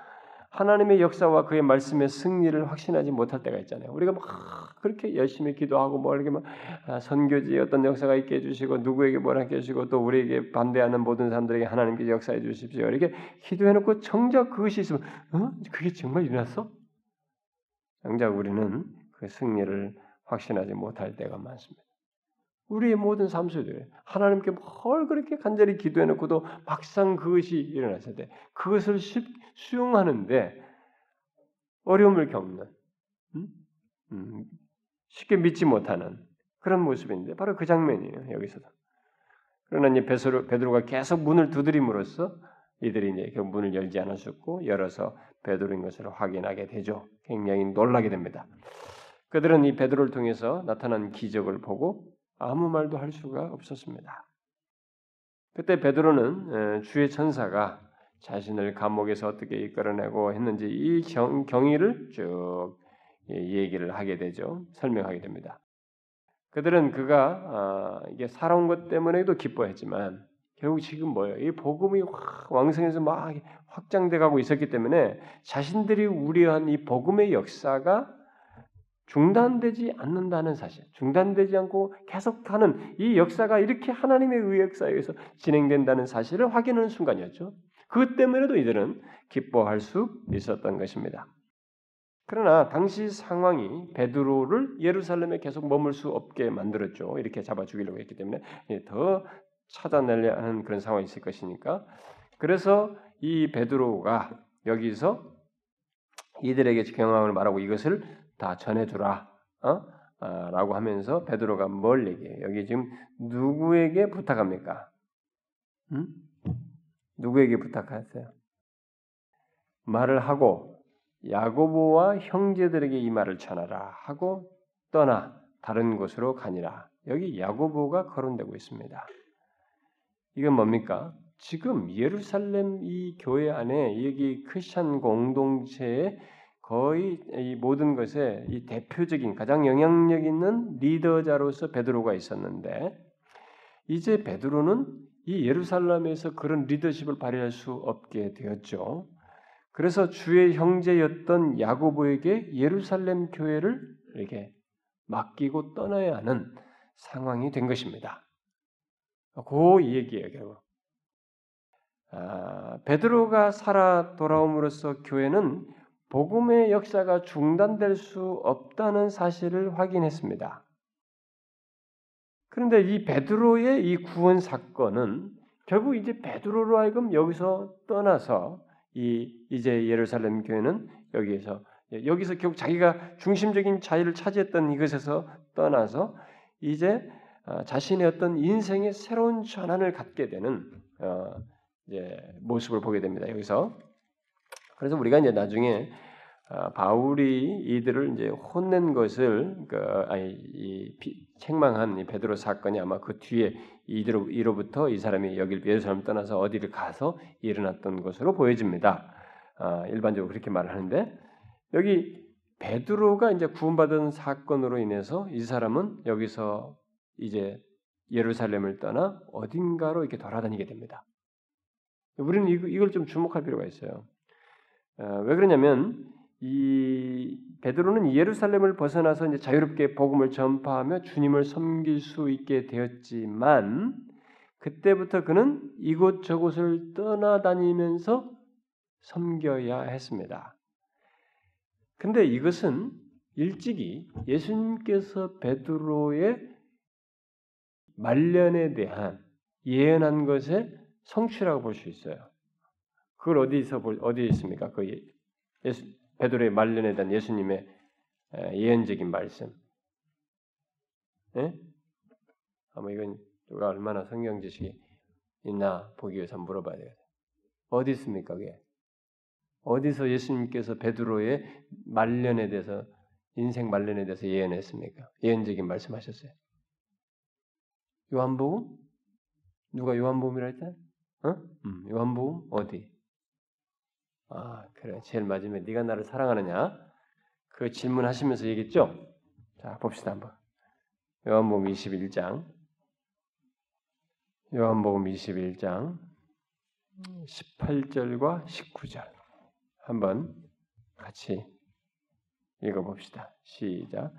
하나님의 역사와 그의 말씀의 승리를 확신하지 못할 때가 있잖아요. 우리가 막 그렇게 열심히 기도하고 뭐 이렇게 막 아, 선교지 어떤 역사가 있게 해주시고 누구에게 뭐라 해주시고 또 우리에게 반대하는 모든 사람들에게 하나님께 역사해 주십시오. 이렇게 기도해놓고 정작 그것이 있으면 어? 그게 정말 일어났어? 정작 우리는 그 승리를 확신하지 못할 때가 많습니다. 우리의 모든 삶 속에 하나님께 뭘 그렇게 간절히 기도해놓고도 막상 그것이 일어났을 때 그것을 수용하는데 어려움을 겪는 음? 음, 쉽게 믿지 못하는 그런 모습인데 바로 그 장면이에요 여기서도. 그러나 이제 베드로, 베드로가 계속 문을 두드림으로써 이들이 이제 그 문을 열지 않았었고 열어서 베드로인 것을 확인하게 되죠. 굉장히 놀라게 됩니다. 그들은 이 베드로를 통해서 나타난 기적을 보고 아무 말도 할 수가 없었습니다. 그때 베드로는 주의 천사가 자신을 감옥에서 어떻게 이끌어내고 했는지 이 경, 경위를 쭉 얘기를 하게 되죠. 설명하게 됩니다. 그들은 그가 아, 이게 살아온 것 때문에도 기뻐했지만 결국 지금 뭐예요? 이 복음이 왕성해서 막 확장돼 가고 있었기 때문에 자신들이 우려한 이 복음의 역사가 중단되지 않는다는 사실, 중단되지 않고 계속하는 이 역사가 이렇게 하나님의 의 역사에 의해서 진행된다는 사실을 확인하는 순간이었죠. 그것 때문에도 이들은 기뻐할 수 있었던 것입니다. 그러나 당시 상황이 베드로를 예루살렘에 계속 머물 수 없게 만들었죠. 이렇게 잡아 죽이려고 했기 때문에 더 찾아내려 하는 그런 상황이 있을 것이니까. 그래서 이 베드로가 여기서 이들에게 경험을 말하고 이것을 다 전해주라. 어? 아, 라고 하면서 베드로가 뭘 얘기해요? 여기 지금 누구에게 부탁합니까? 음? 누구에게 부탁하세요? 말을 하고 야고보와 형제들에게 이 말을 전하라 하고 떠나 다른 곳으로 가니라. 여기 야고보가 거론되고 있습니다. 이건 뭡니까? 지금 예루살렘 이 교회 안에 여기 크리스천 공동체에 거의 이 모든 것에 이 대표적인 가장 영향력 있는 리더자로서 베드로가 있었는데 이제 베드로는 이 예루살렘에서 그런 리더십을 발휘할 수 없게 되었죠. 그래서 주의 형제였던 야고보에게 예루살렘 교회를 이렇게 맡기고 떠나야 하는 상황이 된 것입니다. 그 얘기예요, 결국. 아, 베드로가 살아 돌아옴으로써 교회는 복음의 역사가 중단될 수 없다는 사실을 확인했습니다. 그런데 이 베드로의 이 구원 사건은 결국 이제 베드로로 하여금 여기서 떠나서 이 이제 예루살렘 교회는 여기에서 여기서 결국 자기가 중심적인 자리를 차지했던 이것에서 떠나서 이제 어, 자신의 어떤 인생의 새로운 전환을 갖게 되는 어, 모습을 보게 됩니다. 여기서 그래서 우리가 이제 나중에 어, 바울이 이들을 이제 혼낸 것을 그 아니 이 비, 책망한 이 베드로 사건이 아마 그 뒤에 이들 이로부터 이 사람이 여기를 예루살렘 떠나서 어디를 가서 일어났던 것으로 보여집니다. 아, 일반적으로 그렇게 말을 하는데 여기 베드로가 이제 구원받은 사건으로 인해서 이 사람은 여기서 이제 예루살렘을 떠나 어딘가로 이렇게 돌아다니게 됩니다. 우리는 이걸 좀 주목할 필요가 있어요. 어, 왜 그러냐면 이 베드로는 예루살렘을 벗어나서 이제 자유롭게 복음을 전파하며 주님을 섬길 수 있게 되었지만 그때부터 그는 이곳 저곳을 떠나다니면서 섬겨야 했습니다. 근데 이것은 일찍이 예수님께서 베드로의 말년에 대한 예언한 것의 성취라고 볼 수 있어요. 그걸 어디서 볼 어디에 있습니까? 그 예수 베드로의 말년에 대한 예수님의 예언적인 말씀. 예? 아마 이건 누가 얼마나 성경 지식이 있나 보기 위해서 물어봐야 돼요. 어디 있습니까, 그게? 어디서 예수님께서 베드로의 말년에 대해서 인생 말년에 대해서 예언했습니까? 예언적인 말씀하셨어요. 요한복음? 누가 요한복음이라 했잖아? 어? 음, 요한복음 어디? 아 그래 제일 마지막에 네가 나를 사랑하느냐? 그 질문하시면서 얘기했죠? 자 봅시다 한번. 요한복음 21장 요한복음 21장 18절과 19절 한번 같이 읽어봅시다. 시작.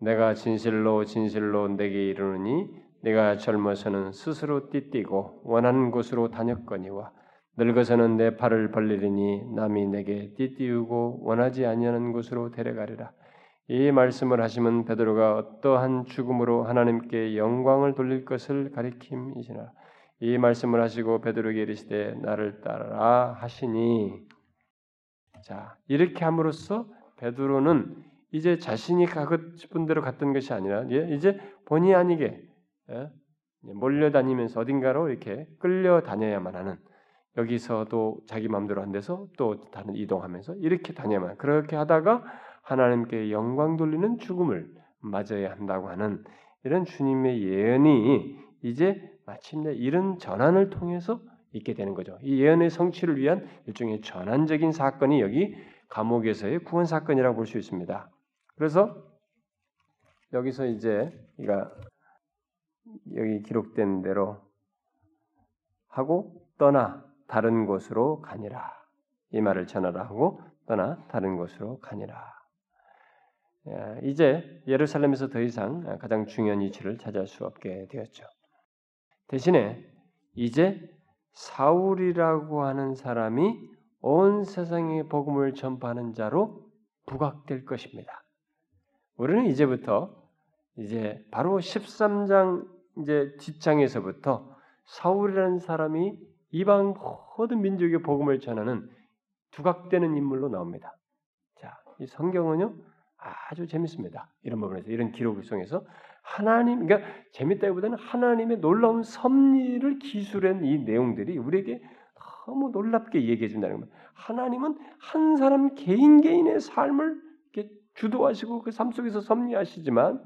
내가 진실로 진실로 내게 이르노니 내가 젊어서는 스스로 띠띠고 원하는 곳으로 다녔거니와 늙어서는 내 팔을 벌리리니 남이 내게 띠띠우고 원하지 아니하는 곳으로 데려가리라. 이 말씀을 하시면 베드로가 어떠한 죽음으로 하나님께 영광을 돌릴 것을 가리킴이시나 이 말씀을 하시고 베드로에게 이르시되 나를 따르라 하시니 자 이렇게 함으로써 베드로는 이제 자신이 가고 싶은 대로 갔던 것이 아니라 이제 본의 아니게 예, 몰려다니면서 어딘가로 이렇게 끌려다녀야만 하는 여기서도 자기 마음대로 한 데서 또 다른 이동하면서 이렇게 다녀야만 그렇게 하다가 하나님께 영광 돌리는 죽음을 맞아야 한다고 하는 이런 주님의 예언이 이제 마침내 이런 전환을 통해서 있게 되는 거죠. 이 예언의 성취를 위한 일종의 전환적인 사건이 여기 감옥에서의 구원 사건이라고 볼 수 있습니다. 그래서 여기서 이제 이가 여기 기록된 대로 하고 떠나 다른 곳으로 가니라 이 말을 전하라 하고 떠나 다른 곳으로 가니라. 이제 예루살렘에서 더 이상 가장 중요한 위치를 차지할 수 없게 되었죠. 대신에 이제 사울이라고 하는 사람이 온 세상에 복음을 전파하는 자로 부각될 것입니다. 우리는 이제부터 이제 바로 13장 이제 뒷장에서부터 사울이라는 사람이 이방 모든 민족의 복음을 전하는 두각되는 인물로 나옵니다. 자, 이 성경은요 아주 재밌습니다. 이런 부분에서 이런 기록을 통해서 하나님, 그러니까 재밌다기보다는 하나님의 놀라운 섭리를 기술한 이 내용들이 우리에게 너무 놀랍게 얘기해 준다는 겁니다. 하나님은 한 사람 개인 개인의 삶을 주도하시고 그 삶 속에서 섭리하시지만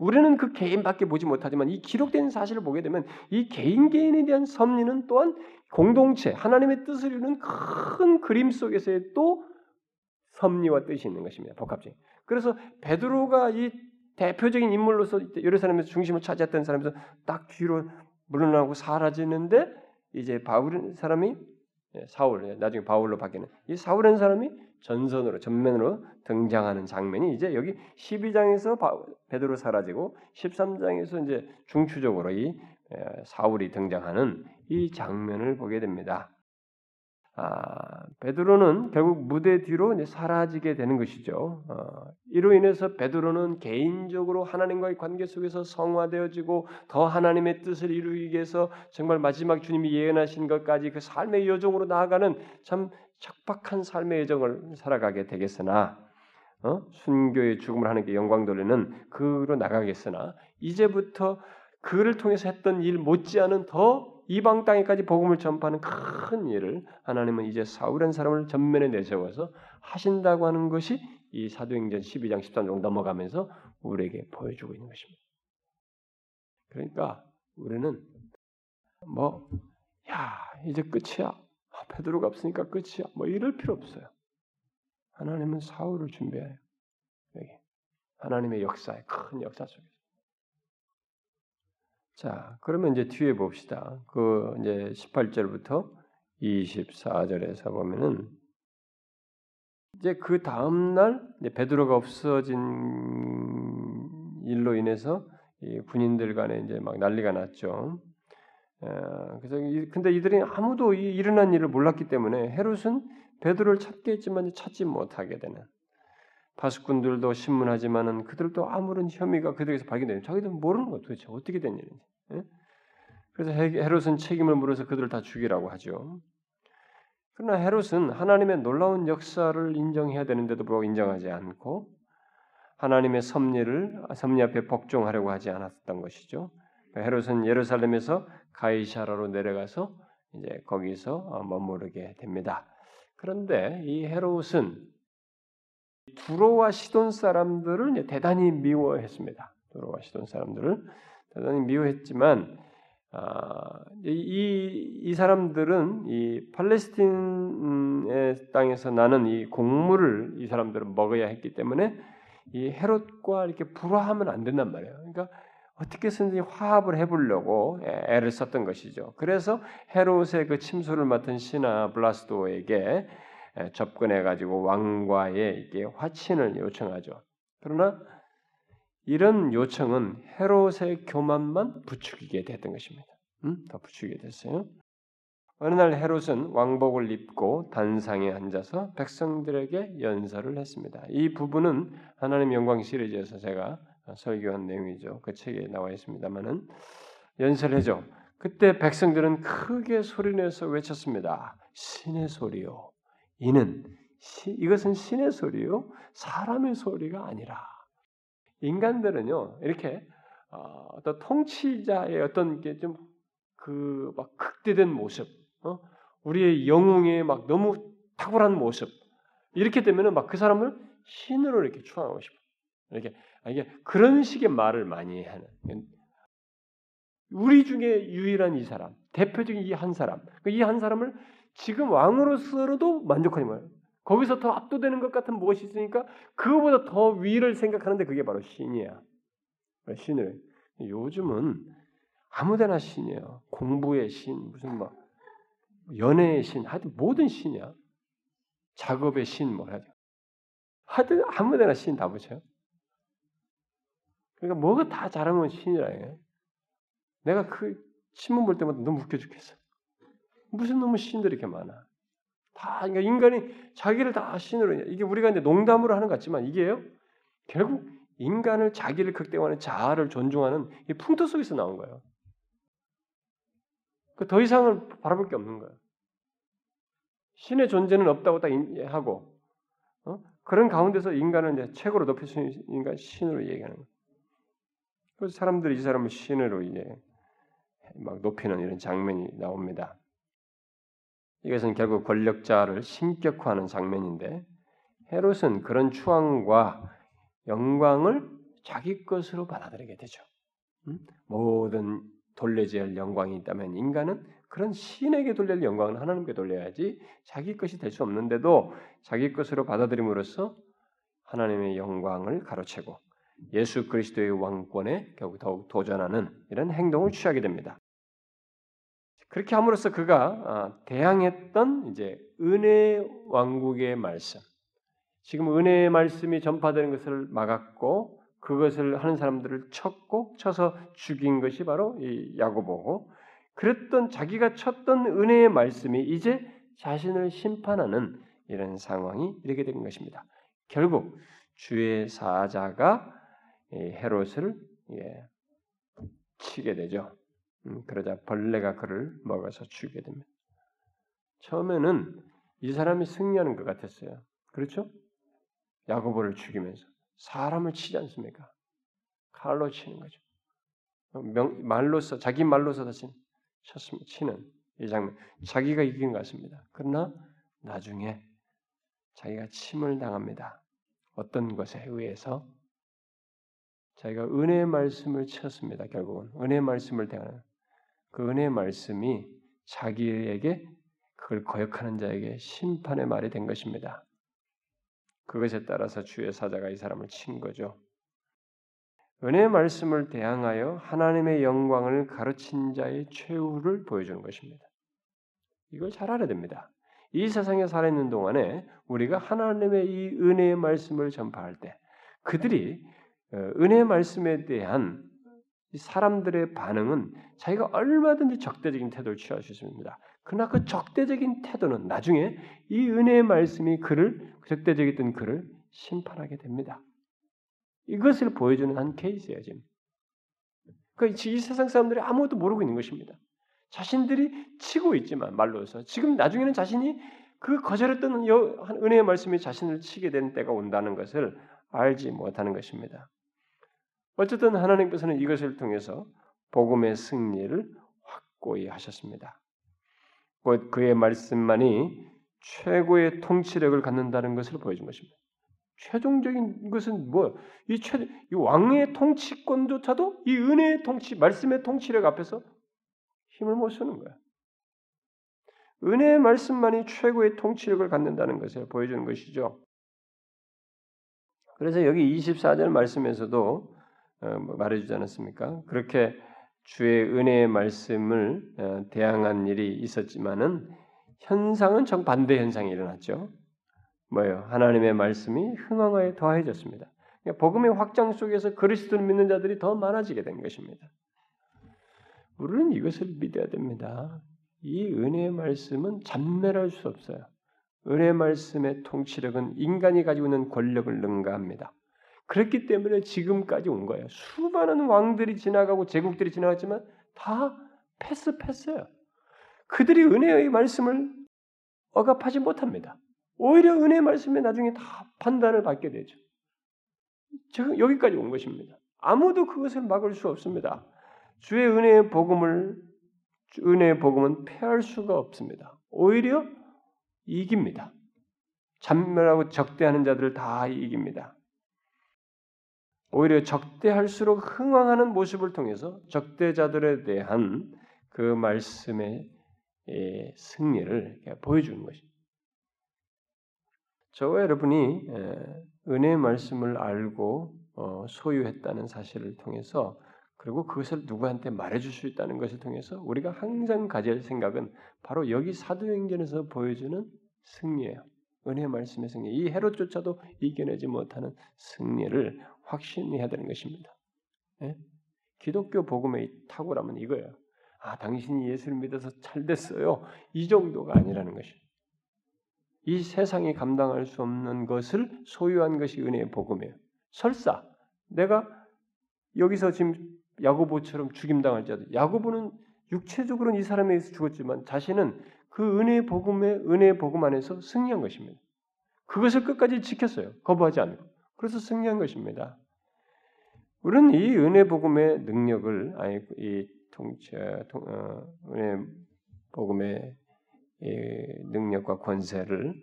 우리는 그 개인밖에 보지 못하지만 이 기록된 사실을 보게 되면 이 개인 개인에 대한 섭리는 또한 공동체 하나님의 뜻을 이루는 큰 그림 속에서의 또 섭리와 뜻이 있는 것입니다. 복합적. 그래서 베드로가 이 대표적인 인물로서 예루살렘에서 중심을 차지했던 사람에서 딱 뒤로 물러나고 사라지는데 이제 바울 사람이 예, 사울 예, 나중에 바울로 바뀌는 이 사울이라는 사람이 전선으로 전면으로 등장하는 장면이 이제 여기 12장에서 베드로 사라지고 13장에서 이제 중추적으로 이 예, 사울이 등장하는 이 장면을 보게 됩니다. 아, 베드로는 결국 무대 뒤로 사라지게 되는 것이죠. 어, 이로 인해서 베드로는 개인적으로 하나님과의 관계 속에서 성화되어지고 더 하나님의 뜻을 이루기 위해서 정말 마지막 주님이 예언하신 것까지 그 삶의 여정으로 나아가는 참 척박한 삶의 여정을 살아가게 되겠으나 어? 순교의 죽음을 하는 게 영광 돌리는 그로 나가겠으나 이제부터 그를 통해서 했던 일 못지않은 더 이방 땅에까지 복음을 전파하는 큰 일을 하나님은 이제 사울한 사람을 전면에 내세워서 하신다고 하는 것이 이 사도행전 12장 13장 넘어가면서 우리에게 보여주고 있는 것입니다. 그러니까 우리는 뭐 야, 이제 끝이야. 아, 베드로가 없으니까 끝이야. 뭐 이럴 필요 없어요. 하나님은 사울을 준비해요. 여기 하나님의 역사의 큰 역사 속에서. 자, 그러면 이제 뒤에 봅시다. 그 이제 18절부터 24절에서 보면은 이제 그 다음 날 베드로가 없어진 일로 인해서 군인들 간에 이제 막 난리가 났죠. 그래서 근데 이들이 아무도 이 일어난 일을 몰랐기 때문에 헤롯은 베드로를 찾겠지만 찾지 못하게 되는 파수꾼들도 신문하지만은 그들도 아무런 혐의가 그들에게서 발견되는 자기들 모르는 거 도대체 어떻게 된 일인지. 예? 그래서 헤롯은 책임을 물어서 그들을 다 죽이라고 하죠. 그러나 헤롯은 하나님의 놀라운 역사를 인정해야 되는데도 불구하고 인정하지 않고 하나님의 섭리를 섭리 앞에 복종하려고 하지 않았던 것이죠. 헤롯은 예루살렘에서 가이사라로 내려가서 이제 거기서 머무르게 됩니다. 그런데 이 헤롯은 두로와 시돈 사람들을 대단히 미워했습니다. 두로와 시돈 사람들을 대단히 미워했지만 아, 이, 이 사람들은 이 팔레스틴의 땅에서 나는 이 곡물을 이 사람들은 먹어야 했기 때문에 이 헤롯과 이렇게 불화하면 안 된단 말이에요. 그러니까 어떻게 든지 화합을 해보려고 애를 썼던 것이죠. 그래서 헤롯의 그 침소를 맡은 신하 블라스도에게 접근해가지고 왕과의 이게 화친을 요청하죠. 그러나 이런 요청은 헤롯의 교만만 부추기게 됐던 것입니다. 음? 더 부추기게 됐어요. 어느 날 헤롯은 왕복을 입고 단상에 앉아서 백성들에게 연설을 했습니다. 이 부분은 하나님 영광 시리즈에서 제가 설교한 내용이죠. 그 책에 나와 있습니다만은 연설해죠. 그때 백성들은 크게 소리내서 외쳤습니다. 신의 소리요. 이는 시, 이것은 신의 소리요. 사람의 소리가 아니라 인간들은요 이렇게 어, 어떤 통치자의 어떤 게 좀 그 막 극대된 모습, 어? 우리의 영웅의 막 너무 탁월한 모습 이렇게 되면은 막 그 사람을 신으로 이렇게 추앙하고 싶어. 이렇게 아, 이게 그런 식의 말을 많이 하는. 우리 중에 유일한 이 사람, 대표적인 이 한 사람, 그이한 사람을 지금 왕으로서로도 만족하는 거예요. 거기서 더 압도되는 것 같은 무엇이 있으니까 그거보다 더 위를 생각하는데 그게 바로 신이야. 신을. 요즘은 아무데나 신이에요. 공부의 신, 무슨 뭐 연애의 신, 하여튼 모든 신이야. 작업의 신, 뭐 하죠. 하여튼 아무데나 신 다 붙여요. 그러니까 뭐가 다 잘하면 신이라 해. 내가 그 신문 볼 때마다 너무 웃겨 죽겠어. 무슨 놈의 신들이 이렇게 많아. 다 그러니까 인간이 자기를 다 신으로 이게 우리가 이제 농담으로 하는 것 같지만 이게요 결국 인간을 자기를 극대화하는 자아를 존중하는 이 풍토 속에서 나온 거예요. 그 더 이상은 바라볼 게 없는 거예요. 신의 존재는 없다고 딱 하고 어? 그런 가운데서 인간을 이제 최고로 있는 인간 신으로 얘기하는 거예요. 그래서 사람들이 이 사람을 신으로 이제 막 높이는 이런 장면이 나옵니다. 이것은 결국 권력자를 신격화하는 장면인데 헤롯은 그런 추앙과 영광을 자기 것으로 받아들이게 되죠. 음? 모든 돌려져야 할 영광이 있다면 인간은 그런 신에게 돌릴 영광은 하나님께 돌려야지 자기 것이 될 수 없는데도 자기 것으로 받아들임으로써 하나님의 영광을 가로채고 예수 그리스도의 왕권에 결국 더욱 도전하는 이런 행동을 취하게 됩니다. 그렇게 함으로써 그가 아, 대항했던 이제 은혜 왕국의 말씀, 지금 은혜의 말씀이 전파되는 것을 막았고 그것을 하는 사람들을 쳤고 쳐서 죽인 것이 바로 이 야고보고 그랬던 자기가 쳤던 은혜의 말씀이 이제 자신을 심판하는 이런 상황이 이렇게 된 것입니다. 결국 주의 사자가 헤롯을 예, 치게 되죠. 음, 그러자 벌레가 그를 먹어서 죽게 됩니다. 처음에는 이 사람이 승리하는 것 같았어요. 그렇죠? 야고보를 죽이면서 사람을 치지 않습니까? 칼로 치는 거죠. 명, 말로서 자기 말로서 다시 쳤습니다. 치는 이 장면. 자기가 이긴 것 같습니다. 그러나 나중에 자기가 침을 당합니다. 어떤 것에 의해서 자기가 은혜의 말씀을 쳤습니다. 결국은 은혜의 말씀을 대하는 그 은혜의 말씀이 자기에게 그걸 거역하는 자에게 심판의 말이 된 것입니다. 그것에 따라서 주의 사자가 이 사람을 친 거죠. 은혜의 말씀을 대항하여 하나님의 영광을 가르친 자의 최후를 보여주는 것입니다. 이걸 잘 알아야 됩니다. 이 세상에 살아있는 동안에 우리가 하나님의 이 은혜의 말씀을 전파할 때 그들이 어, 은혜의 말씀에 대한 사람들의 반응은 자기가 얼마든지 적대적인 태도를 취할 수 있습니다. 그러나 그 적대적인 태도는 나중에 이 은혜의 말씀이 그를 적대적이던 그를 심판하게 됩니다. 이것을 보여주는 한 케이스예요 지금. 그러니까 이 세상 사람들이 아무것도 모르고 있는 것입니다. 자신들이 치고 있지만 말로서 지금 나중에는 자신이 그 거절했던 은혜의 말씀이 자신을 치게 되는 때가 온다는 것을 알지 못하는 것입니다. 어쨌든 하나님께서는 이것을 통해서 복음의 승리를 확고히 하셨습니다. 곧 그의 말씀만이 최고의 통치력을 갖는다는 것을 보여준 것입니다. 최종적인 것은 뭐? 이, 최, 이 왕의 통치권조차도 이 은혜의 통치, 말씀의 통치력 앞에서 힘을 못 쓰는 거야. 은혜의 말씀만이 최고의 통치력을 갖는다는 것을 보여주는 것이죠. 그래서 여기 24절 말씀에서도 말해주지 않았습니까? 그렇게 주의 은혜의 말씀을 어, 대항한 일이 있었지만은 현상은 정반대 현상이 일어났죠. 뭐예요? 하나님의 말씀이 흥황하에 더해졌습니다. 그러니까 복음의 확장 속에서 그리스도를 믿는 자들이 더 많아지게 된 것입니다. 우리는 이것을 믿어야 됩니다. 이 은혜의 말씀은 잔멸할 수 없어요. 은혜의 말씀의 통치력은 인간이 가지고 있는 권력을 능가합니다. 그렇기 때문에 지금까지 온 거예요. 수많은 왕들이 지나가고 제국들이 지나갔지만 다 패스 패스예요. 그들이 은혜의 말씀을 억압하지 못합니다. 오히려 은혜 말씀에 나중에 다 판단을 받게 되죠. 지금 여기까지 온 것입니다. 아무도 그것을 막을 수 없습니다. 주의 은혜의 복음을 은혜의 복음은 패할 수가 없습니다. 오히려 이깁니다. 잔멸하고 적대하는 자들을 다 이깁니다. 오히려 적대할수록 흥왕하는 모습을 통해서 적대자들에 대한 그 말씀의 승리를 보여주는 것입니다. 저와 여러분이 은혜의 말씀을 알고 어, 소유했다는 사실을 통해서 그리고 그것을 누구한테 말해줄 수 있다는 것을 통해서 우리가 항상 가질 생각은 바로 여기 사도행전에서 보여주는 승리예요. 은혜 말씀의 승리. 이 헤롯조차도 이겨내지 못하는 승리를 확신해야 되는 것입니다. 네? 기독교 복음의 탁월함은 이거예요. 아, 당신이 예수를 믿어서 잘 됐어요. 이 정도가 아니라는 것이. 이 세상이 감당할 수 없는 것을 소유한 것이 은혜의 복음이에요. 설사 내가 여기서 지금 야고보처럼 죽임당할지라도 야고보는 육체적으로는 이 사람에 의해서 죽었지만 자신은 그 은혜의 복음의 은혜의 복음 안에서 승리한 것입니다. 그것을 끝까지 지켰어요. 거부하지 않고. 그래서 승리한 것입니다. 우리는 이 은혜 복음의 능력을 아니 이 통치 통, 어, 은혜 복음의 능력과 권세를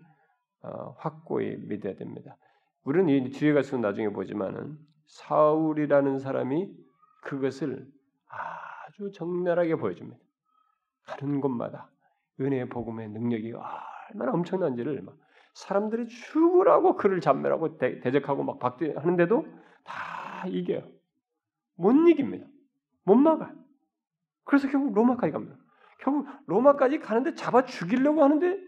어, 확고히 믿어야 됩니다. 우리는 이 뒤에 가서 나중에 보지만은 사울이라는 사람이 그것을 아주 적나라하게 보여줍니다. 가는 곳마다 은혜의 복음의 능력이 얼마나 엄청난지를 막 사람들이 죽으라고 그를 잡멸하고 대, 적하고 막 박대하는데도 다 이겨요. 못 이깁니다. 못 막아요. 그래서 결국 로마까지 갑니다. 결국 로마까지 가는데 잡아 죽이려고 하는데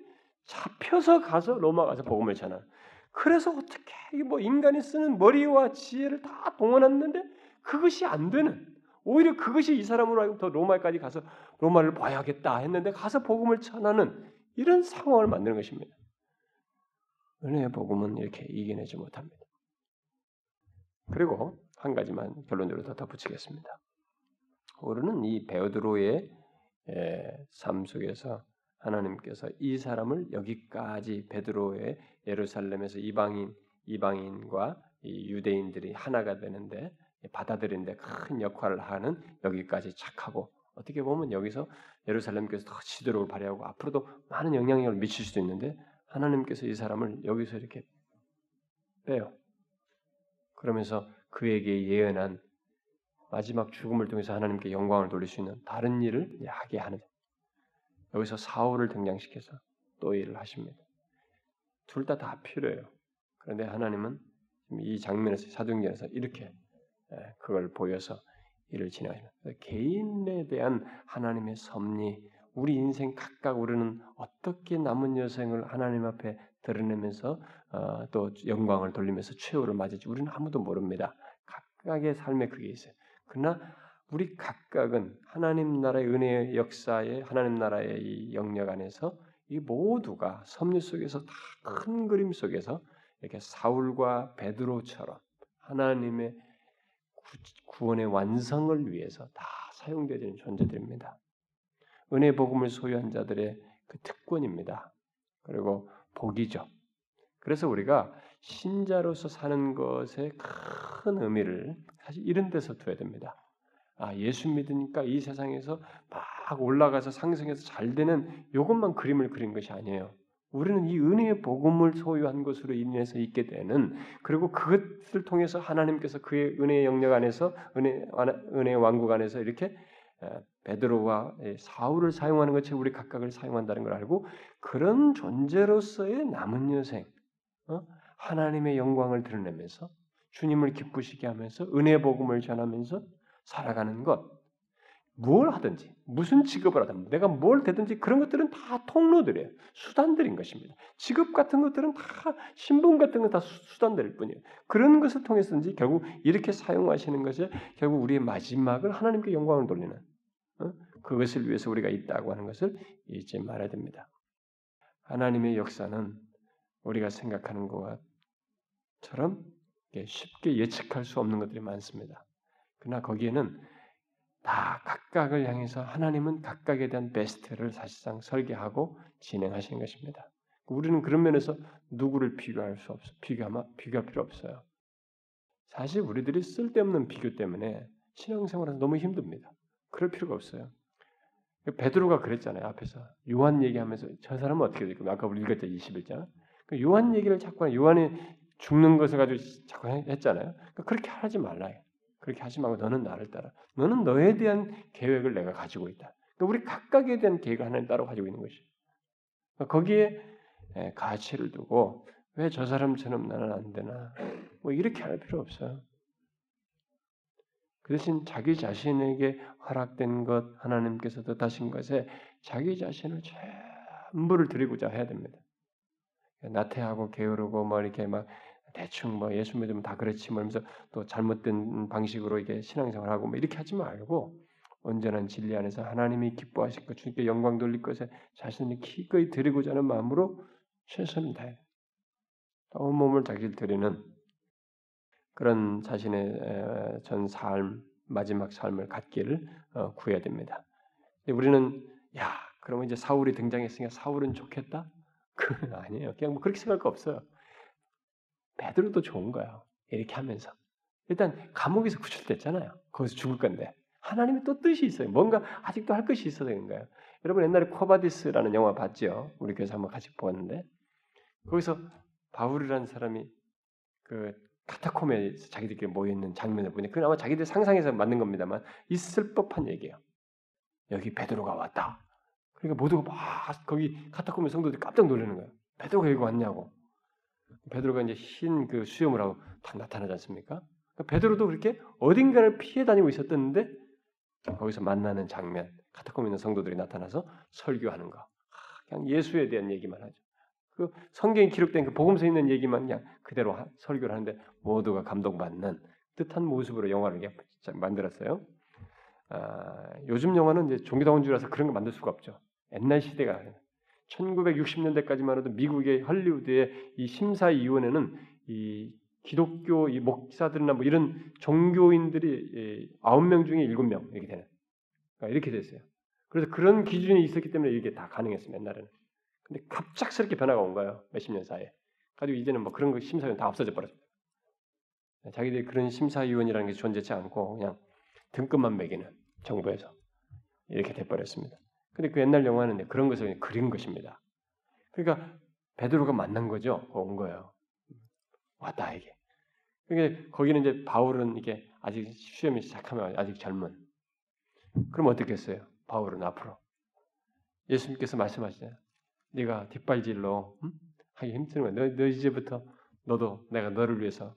잡혀서 가서 로마 가서 복음을 전하. 그래서 어떻게 뭐 인간이 쓰는 머리와 지혜를 다 동원했는데 그것이 안 되는 오히려 그것이 이 사람으로 하여금 더 로마까지 가서 로마를 봐야겠다 했는데 가서 복음을 전하는 이런 상황을 만드는 것입니다. 은혜의 복음은 이렇게 이겨내지 못합니다. 그리고 한 가지만 결론적으로 더 덧붙이겠습니다. 우리는 이 베드로의 삶 속에서 하나님께서 이 사람을 여기까지 베드로의 예루살렘에서 이방인 이방인과 유대인들이 하나가 되는데 받아들이는데 큰 역할을 하는 여기까지 착하고 어떻게 보면 여기서 예루살렘께서 더 지도력을 발휘하고 앞으로도 많은 영향력을 미칠 수도 있는데 하나님께서 이 사람을 여기서 이렇게 빼요. 그러면서 그에게 예언한 마지막 죽음을 통해서 하나님께 영광을 돌릴 수 있는 다른 일을 하게 하는 여기서 사울을 등장시켜서 또 일을 하십니다. 둘 다 다 필요해요. 그런데 하나님은 이 장면에서 사도행전에서 이렇게 예, 그걸 보여서 일을 진행하십니다. 개인에 대한 하나님의 섭리, 우리 인생 각각 우리는 어떻게 남은 여생을 하나님 앞에 드러내면서 어, 또 영광을 돌리면서 최후를 맞을지 우리는 아무도 모릅니다. 각각의 삶에 그게 있어요. 그러나 우리 각각은 하나님 나라의 은혜의 역사에 하나님 나라의 이 영역 안에서 이 모두가 섭리 속에서 다 큰 그림 속에서 이렇게 사울과 베드로처럼 하나님의 구원의 완성을 위해서 다 사용되는 존재들입니다. 은혜 복음을 소유한 자들의 그 특권입니다. 그리고 복이죠. 그래서 우리가 신자로서 사는 것에 큰 의미를 사실 이런 데서 둬야 됩니다. 아, 예수 믿으니까 이 세상에서 막 올라가서 상승해서 잘 되는 이것만 그림을 그린 것이 아니에요. 우리는 이 은혜의 복음을 소유한 것으로 인해서 있게 되는 그리고 그것을 통해서 하나님께서 그의 은혜의 영역 안에서 은혜 은혜의 왕국 안에서 이렇게 베드로와 사울을 사용하는 것처럼 우리 각각을 사용한다는 걸 알고 그런 존재로서의 남은 여생 어? 하나님의 영광을 드러내면서 주님을 기쁘시게 하면서 은혜 복음을 전하면서 살아가는 것 뭘 하든지 무슨 직업을 하든 내가 뭘 되든지 그런 것들은 다 통로들이에요. 수단들인 것입니다. 직업 같은 것들은 다 신분 같은 건 다 수단들일 뿐이에요. 그런 것을 통해서든지 결국 이렇게 사용하시는 것이 결국 우리의 마지막을 하나님께 영광을 돌리는 어? 그것을 위해서 우리가 있다고 하는 것을 잊지 말아야 됩니다. 하나님의 역사는 우리가 생각하는 것처럼 쉽게 예측할 수 없는 것들이 많습니다. 그러나 거기에는 다 각각을 향해서 하나님은 각각에 대한 베스트를 사실상 설계하고 진행하시는 것입니다. 우리는 그런 면에서 누구를 비교할 수 없어 비교하마 비교할 필요 없어요. 사실 우리들이 쓸데없는 비교 때문에 신앙생활은 너무 힘듭니다. 그럴 필요가 없어요. 베드로가 그랬잖아요. 앞에서 요한 얘기하면서 저 사람은 어떻게 될까? 아까 우리 읽었죠 21장. 그 요한 얘기를 자꾸 요한이 죽는 것을 가지고 자꾸 했잖아요. 그러니까 그렇게 하지 말라. 그렇게 하지 말고 너는 나를 따라. 너는 너에 대한 계획을 내가 가지고 있다. 그러니까 우리 각각에 대한 계획을 하나님 따로 가지고 있는 것이. 그러니까 거기에 가치를 두고 왜 저 사람처럼 나는 안 되나? 뭐 이렇게 할 필요 없어요. 그 대신 자기 자신에게 허락된 것 하나님께서 뜻하신 것에 자기 자신을 전부를 드리고자 해야 됩니다. 나태하고 게으르고 뭐 이렇게 막 대충 뭐 예수 믿으면 다 그렇지 뭐면서 또 잘못된 방식으로 이게 신앙생활 하고 뭐 이렇게 하지 말고 온전한 진리 안에서 하나님이 기뻐하실 것, 주님께 영광 돌릴 것에 자신을 기꺼이 드리고자 하는 마음으로 최선을 다해 온 몸을 자기를 드리는 그런 자신의 전 삶, 마지막 삶을 갖기를 어, 구해야 됩니다. 우리는 야, 그러면 이제 사울이 등장했으니까 사울은 좋겠다? 그건 아니에요. 그냥 뭐 그렇게 생각할 거 없어요. 베드로도 좋은 거예요. 이렇게 하면서. 일단 감옥에서 구출됐잖아요. 거기서 죽을 건데. 하나님의 또 뜻이 있어요. 뭔가 아직도 할 것이 있어서 그런 거예요. 여러분 옛날에 쿼바디스라는 영화 봤죠? 우리 교회에서 한번 같이 보았는데 거기서 바울이라는 사람이 그 카타콤에 자기들끼리 모여 있는 장면을 보니 그건 아마 자기들 상상해서 만든 겁니다만 있을 법한 얘기예요. 여기 베드로가 왔다. 그러니까 모두가 막 거기 카타콤의 성도들이 깜짝 놀라는 거예요. 베드로가 여기 왔냐고. 베드로가 이제 흰 그 수염을 하고 딱 나타나지 않습니까? 그러니까 베드로도 그렇게 어딘가를 피해 다니고 있었던데 거기서 만나는 장면, 카타콤 있는 성도들이 나타나서 설교하는 거. 그냥 예수에 대한 얘기만 하죠. 그 성경에 기록된 그 복음서에 있는 얘기만 그냥 그대로 설교를 하는데 모두가 감동받는 뜻한 모습으로 영화를 만들었어요. 아, 요즘 영화는 이제 종교다원주의라서 그런 거 만들 수가 없죠. 옛날 시대가 1960년대까지만 해도 미국의 헐리우드의 이 심사위원회는 이 기독교 이 목사들이나 뭐 이런 종교인들이 아홉 명 중에 일곱 명 이렇게 되는 그러니까 이렇게 됐어요. 그래서 그런 기준이 있었기 때문에 이게 다 가능했습니다. 옛날에는. 근데 갑작스럽게 변화가 온 거예요. 몇십 년 사이에. 가지고 이제는 뭐 그런 거 심사위원 다 없어져 버렸습니다. 자기들이 그런 심사위원이라는 게 존재치 않고 그냥 등급만 매기는 정부에서 이렇게 돼버렸습니다. 근데 그 옛날 영화는 그런 것을 그린 것입니다. 그러니까 베드로가 만난 거죠. 온 거예요. 왔다 이게. 그러니까 거기는 이제 바울은 이게 아직 시험이 시작하면 아직 젊은. 그럼 어떻겠어요? 바울은 앞으로 예수님께서 말씀하시잖아요. 네가 뒷발질로 음? 하기 힘든 거야. 너, 너 이제부터 너도 내가 너를 위해서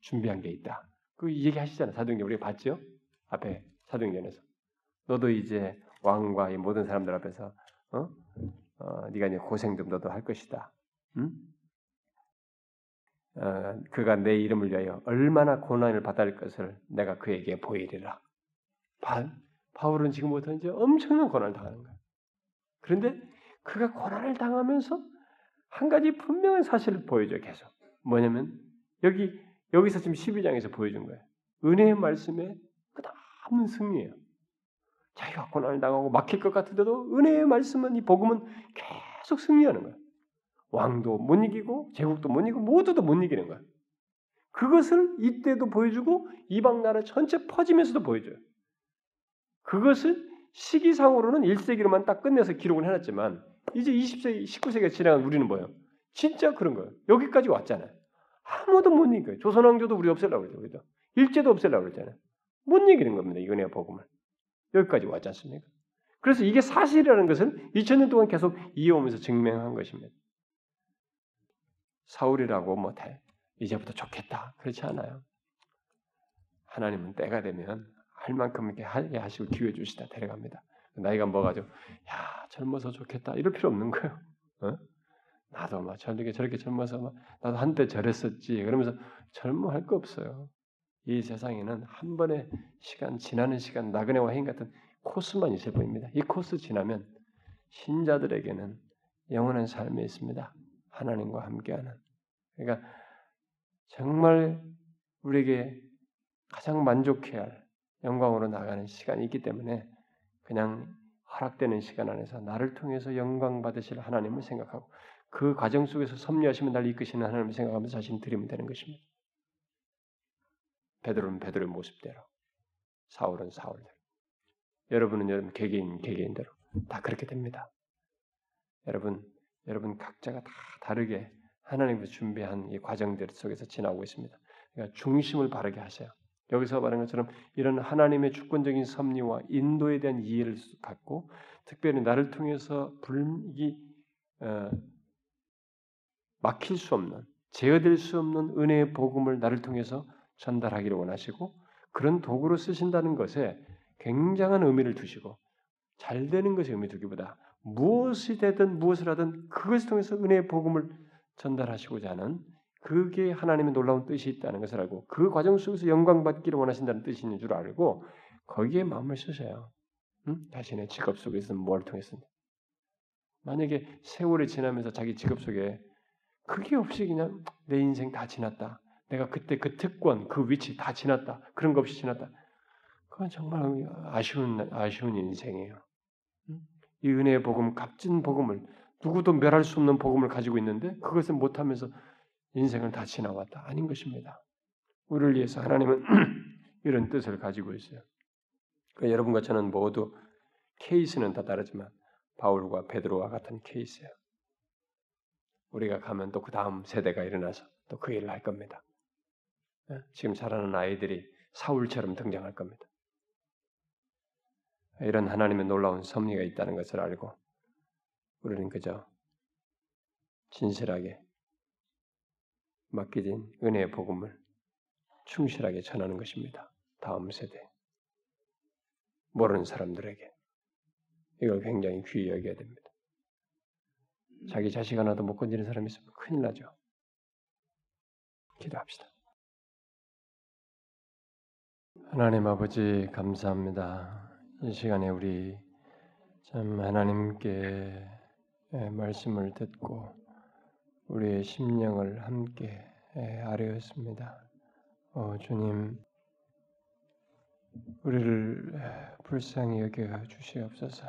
준비한 게 있다. 그 얘기 하시잖아요. 사도행전 우리가 봤죠? 앞에 사도행전에서 너도 이제 왕과 이 모든 사람들 앞에서 어? 어, 네가 이제 고생 좀 너도 할 것이다. 응? 어, 그가 내 이름을 위하여 얼마나 고난을 받을 것을 내가 그에게 보이리라. 바, 바울은 지금부터 이제 엄청난 고난을 당하는 거야. 그런데 그가 고난을 당하면서 한 가지 분명한 사실을 보여줘 계속. 뭐냐면 여기 여기서 지금 12장에서 보여준 거예요. 은혜의 말씀에 끝없는 승리예요. 자기가 고난을 당하고 막힐 것 같은데도 은혜의 말씀은 이 복음은 계속 승리하는 거예요. 왕도 못 이기고 제국도 못 이기고 모두도 못 이기는 거예요. 그것을 이때도 보여주고 이방 나라 전체 퍼지면서도 보여줘요. 그것을 시기상으로는 1세기로만 딱 끝내서 기록을 해놨지만 이제 20세, 19세기가 지나간 우리는 뭐예요? 진짜 그런 거예요. 여기까지 왔잖아요. 아무도 못 이겨요. 조선왕조도 우리 없애려고 그러죠. 일제도 없애려고 그러잖아요. 못 이기는 겁니다. 이 은혜의 복음을. 여기까지 왔지 않습니까? 그래서 이게 사실이라는 것을 2000년 동안 계속 이어오면서 증명한 것입니다. 사울이라고 뭐 이제부터 좋겠다. 그렇지 않아요. 하나님은 때가 되면 할 만큼 이렇게 하게 하시고 기회 주시다 데려갑니다. 나이가 먹어가지고 야 젊어서 좋겠다 이럴 필요 없는 거예요. 어? 나도 막 저렇게 저렇게 젊어서 막 나도 한때 저랬었지 그러면서 젊어 할 거 없어요. 이 세상에는 한 번의 시간 지나는 시간 나그네와 해인 같은 코스만 있을 뿐입니다. 이 코스 지나면 신자들에게는 영원한 삶이 있습니다. 하나님과 함께하는. 그러니까 정말 우리에게 가장 만족해야 할 영광으로 나가는 시간이 있기 때문에 그냥 허락되는 시간 안에서 나를 통해서 영광 받으실 하나님을 생각하고 그 과정 속에서 섭리하시면 날 이끄시는 하나님을 생각하면서 자신 드리면 되는 것입니다. 베드로는 베드로의 모습대로, 사울은 사울대로, 여러분은 여러분 개개인 개개인대로 다 그렇게 됩니다. 여러분 여러분 각자가 다 다르게 하나님께서 준비한 이 과정들 속에서 지나고 있습니다. 그러니까 중심을 바르게 하세요. 여기서 말하는 것처럼 이런 하나님의 주권적인 섭리와 인도에 대한 이해를 갖고 특별히 나를 통해서 불기 어, 막힐 수 없는 제어될 수 없는 은혜의 복음을 나를 통해서 전달하기를 원하시고 그런 도구로 쓰신다는 것에 굉장한 의미를 두시고 잘 되는 것에 의미 두기보다 무엇이 되든 무엇을 하든 그것을 통해서 은혜의 복음을 전달하시고자 하는 그게 하나님의 놀라운 뜻이 있다는 것을 알고 그 과정 속에서 영광 받기를 원하신다는 있는 줄 알고 거기에 마음을 쓰세요. 응? 자신의 직업 속에서는 뭘 통해서든 만약에 세월이 지나면서 자기 직업 속에 그게 없이 그냥 내 인생 다 지났다. 내가 그때 그 특권, 그 위치 다 지났다. 그런 거 없이 지났다. 그건 정말 아쉬운 아쉬운 인생이에요. 이 은혜의 복음, 값진 복음을 누구도 멸할 수 없는 복음을 가지고 있는데 그것을 못하면서 인생을 다 지나왔다. 아닌 것입니다. 우리를 위해서 하나님은 이런 뜻을 가지고 있어요. 그러니까 여러분과 저는 모두 케이스는 다 다르지만 바울과 베드로와 같은 케이스예요. 우리가 가면 또 그 다음 세대가 일어나서 또 그 일을 할 겁니다. 예? 지금 자라는 아이들이 사울처럼 등장할 겁니다. 이런 하나님의 놀라운 섭리가 있다는 것을 알고 우리는 그저 진실하게 맡겨진 은혜의 복음을 충실하게 전하는 것입니다. 다음 세대 모르는 사람들에게 이걸 굉장히 귀히 여겨야 됩니다. 자기 자식 하나도 못 건지는 사람이 있으면 큰일 나죠. 기도합시다. 하나님 아버지 감사합니다. 이 시간에 우리 참 하나님께 말씀을 듣고 우리의 심령을 함께 아뢰었습니다. 어, 주님, 우리를 불쌍히 여겨 주시옵소서.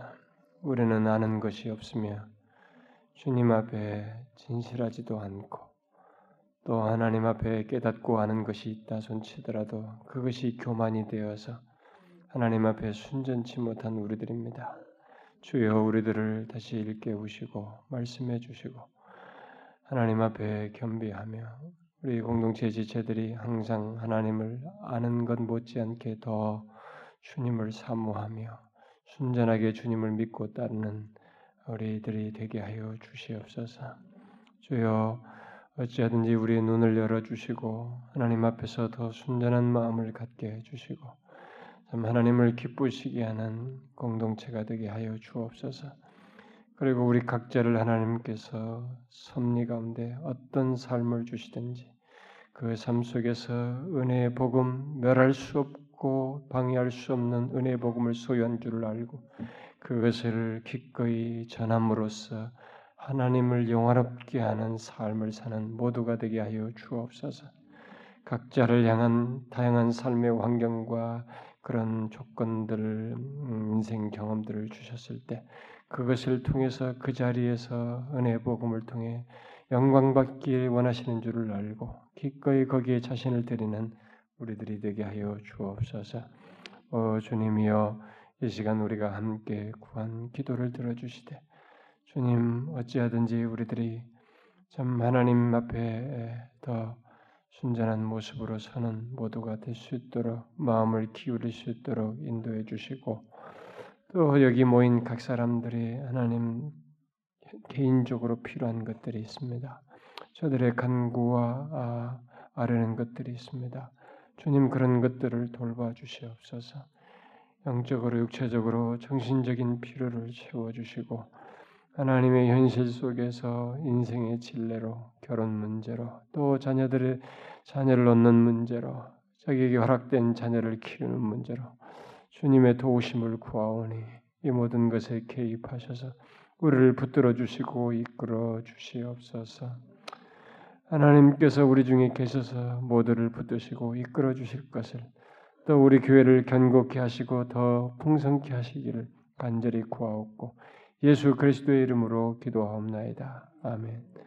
우리는 아는 것이 없으며 주님 앞에 진실하지도 않고 또 하나님 앞에 깨닫고 아는 것이 있다 손치더라도 그것이 교만이 되어서 하나님 앞에 순전치 못한 우리들입니다. 주여 우리들을 다시 일깨우시고 말씀해 주시고 하나님 앞에 겸비하며 우리 공동체 지체들이 항상 하나님을 아는 것 못지않게 더 주님을 사모하며 순전하게 주님을 믿고 따르는 우리들이 되게 하여 주시옵소서. 주여 어찌하든지 우리의 눈을 열어 주시고 하나님 앞에서 더 순전한 마음을 갖게 해 주시고 참 하나님을 기쁘시게 하는 공동체가 되게 하여 주옵소서. 그리고 우리 각자를 하나님께서 섭리 가운데 어떤 삶을 주시든지 그 삶 속에서 은혜의 복음 멸할 수 없고 방해할 수 없는 은혜의 복음을 소유한 줄을 알고 그것을 기꺼이 전함으로써 하나님을 영화롭게 하는 삶을 사는 모두가 되게 하여 주옵소서. 각자를 향한 다양한 삶의 환경과 그런 조건들을 음, 인생 경험들을 주셨을 때 그것을 통해서 그 자리에서 은혜 복음을 통해 영광 받기 원하시는 줄을 알고 기꺼이 거기에 자신을 드리는 우리들이 되게 하여 주옵소서. 어, 주님이여 이 시간 우리가 함께 구한 기도를 들어주시되 주님 어찌하든지 우리들이 참 하나님 앞에 더 순전한 모습으로 사는 모두가 될 수 있도록 마음을 기울일 수 있도록 인도해 주시고 또 여기 모인 각 사람들이 하나님 개인적으로 필요한 것들이 있습니다. 저들의 간구와 아, 아뢰는 것들이 있습니다. 주님 그런 것들을 돌봐 주시옵소서. 영적으로 육체적으로 정신적인 필요를 채워 주시고 하나님의 현실 속에서 인생의 진례로 결혼 문제로 또 자녀들의 자녀를 얻는 문제로 자기에게 허락된 자녀를 키우는 문제로 주님의 도우심을 구하오니 이 모든 것에 개입하셔서 우리를 붙들어 주시고 이끌어 주시옵소서. 하나님께서 우리 중에 계셔서 모두를 붙드시고 이끌어 주실 것을 또 우리 교회를 견고케 하시고 더 풍성케 하시기를 간절히 구하옵고 예수 그리스도의 이름으로 기도하옵나이다. 아멘.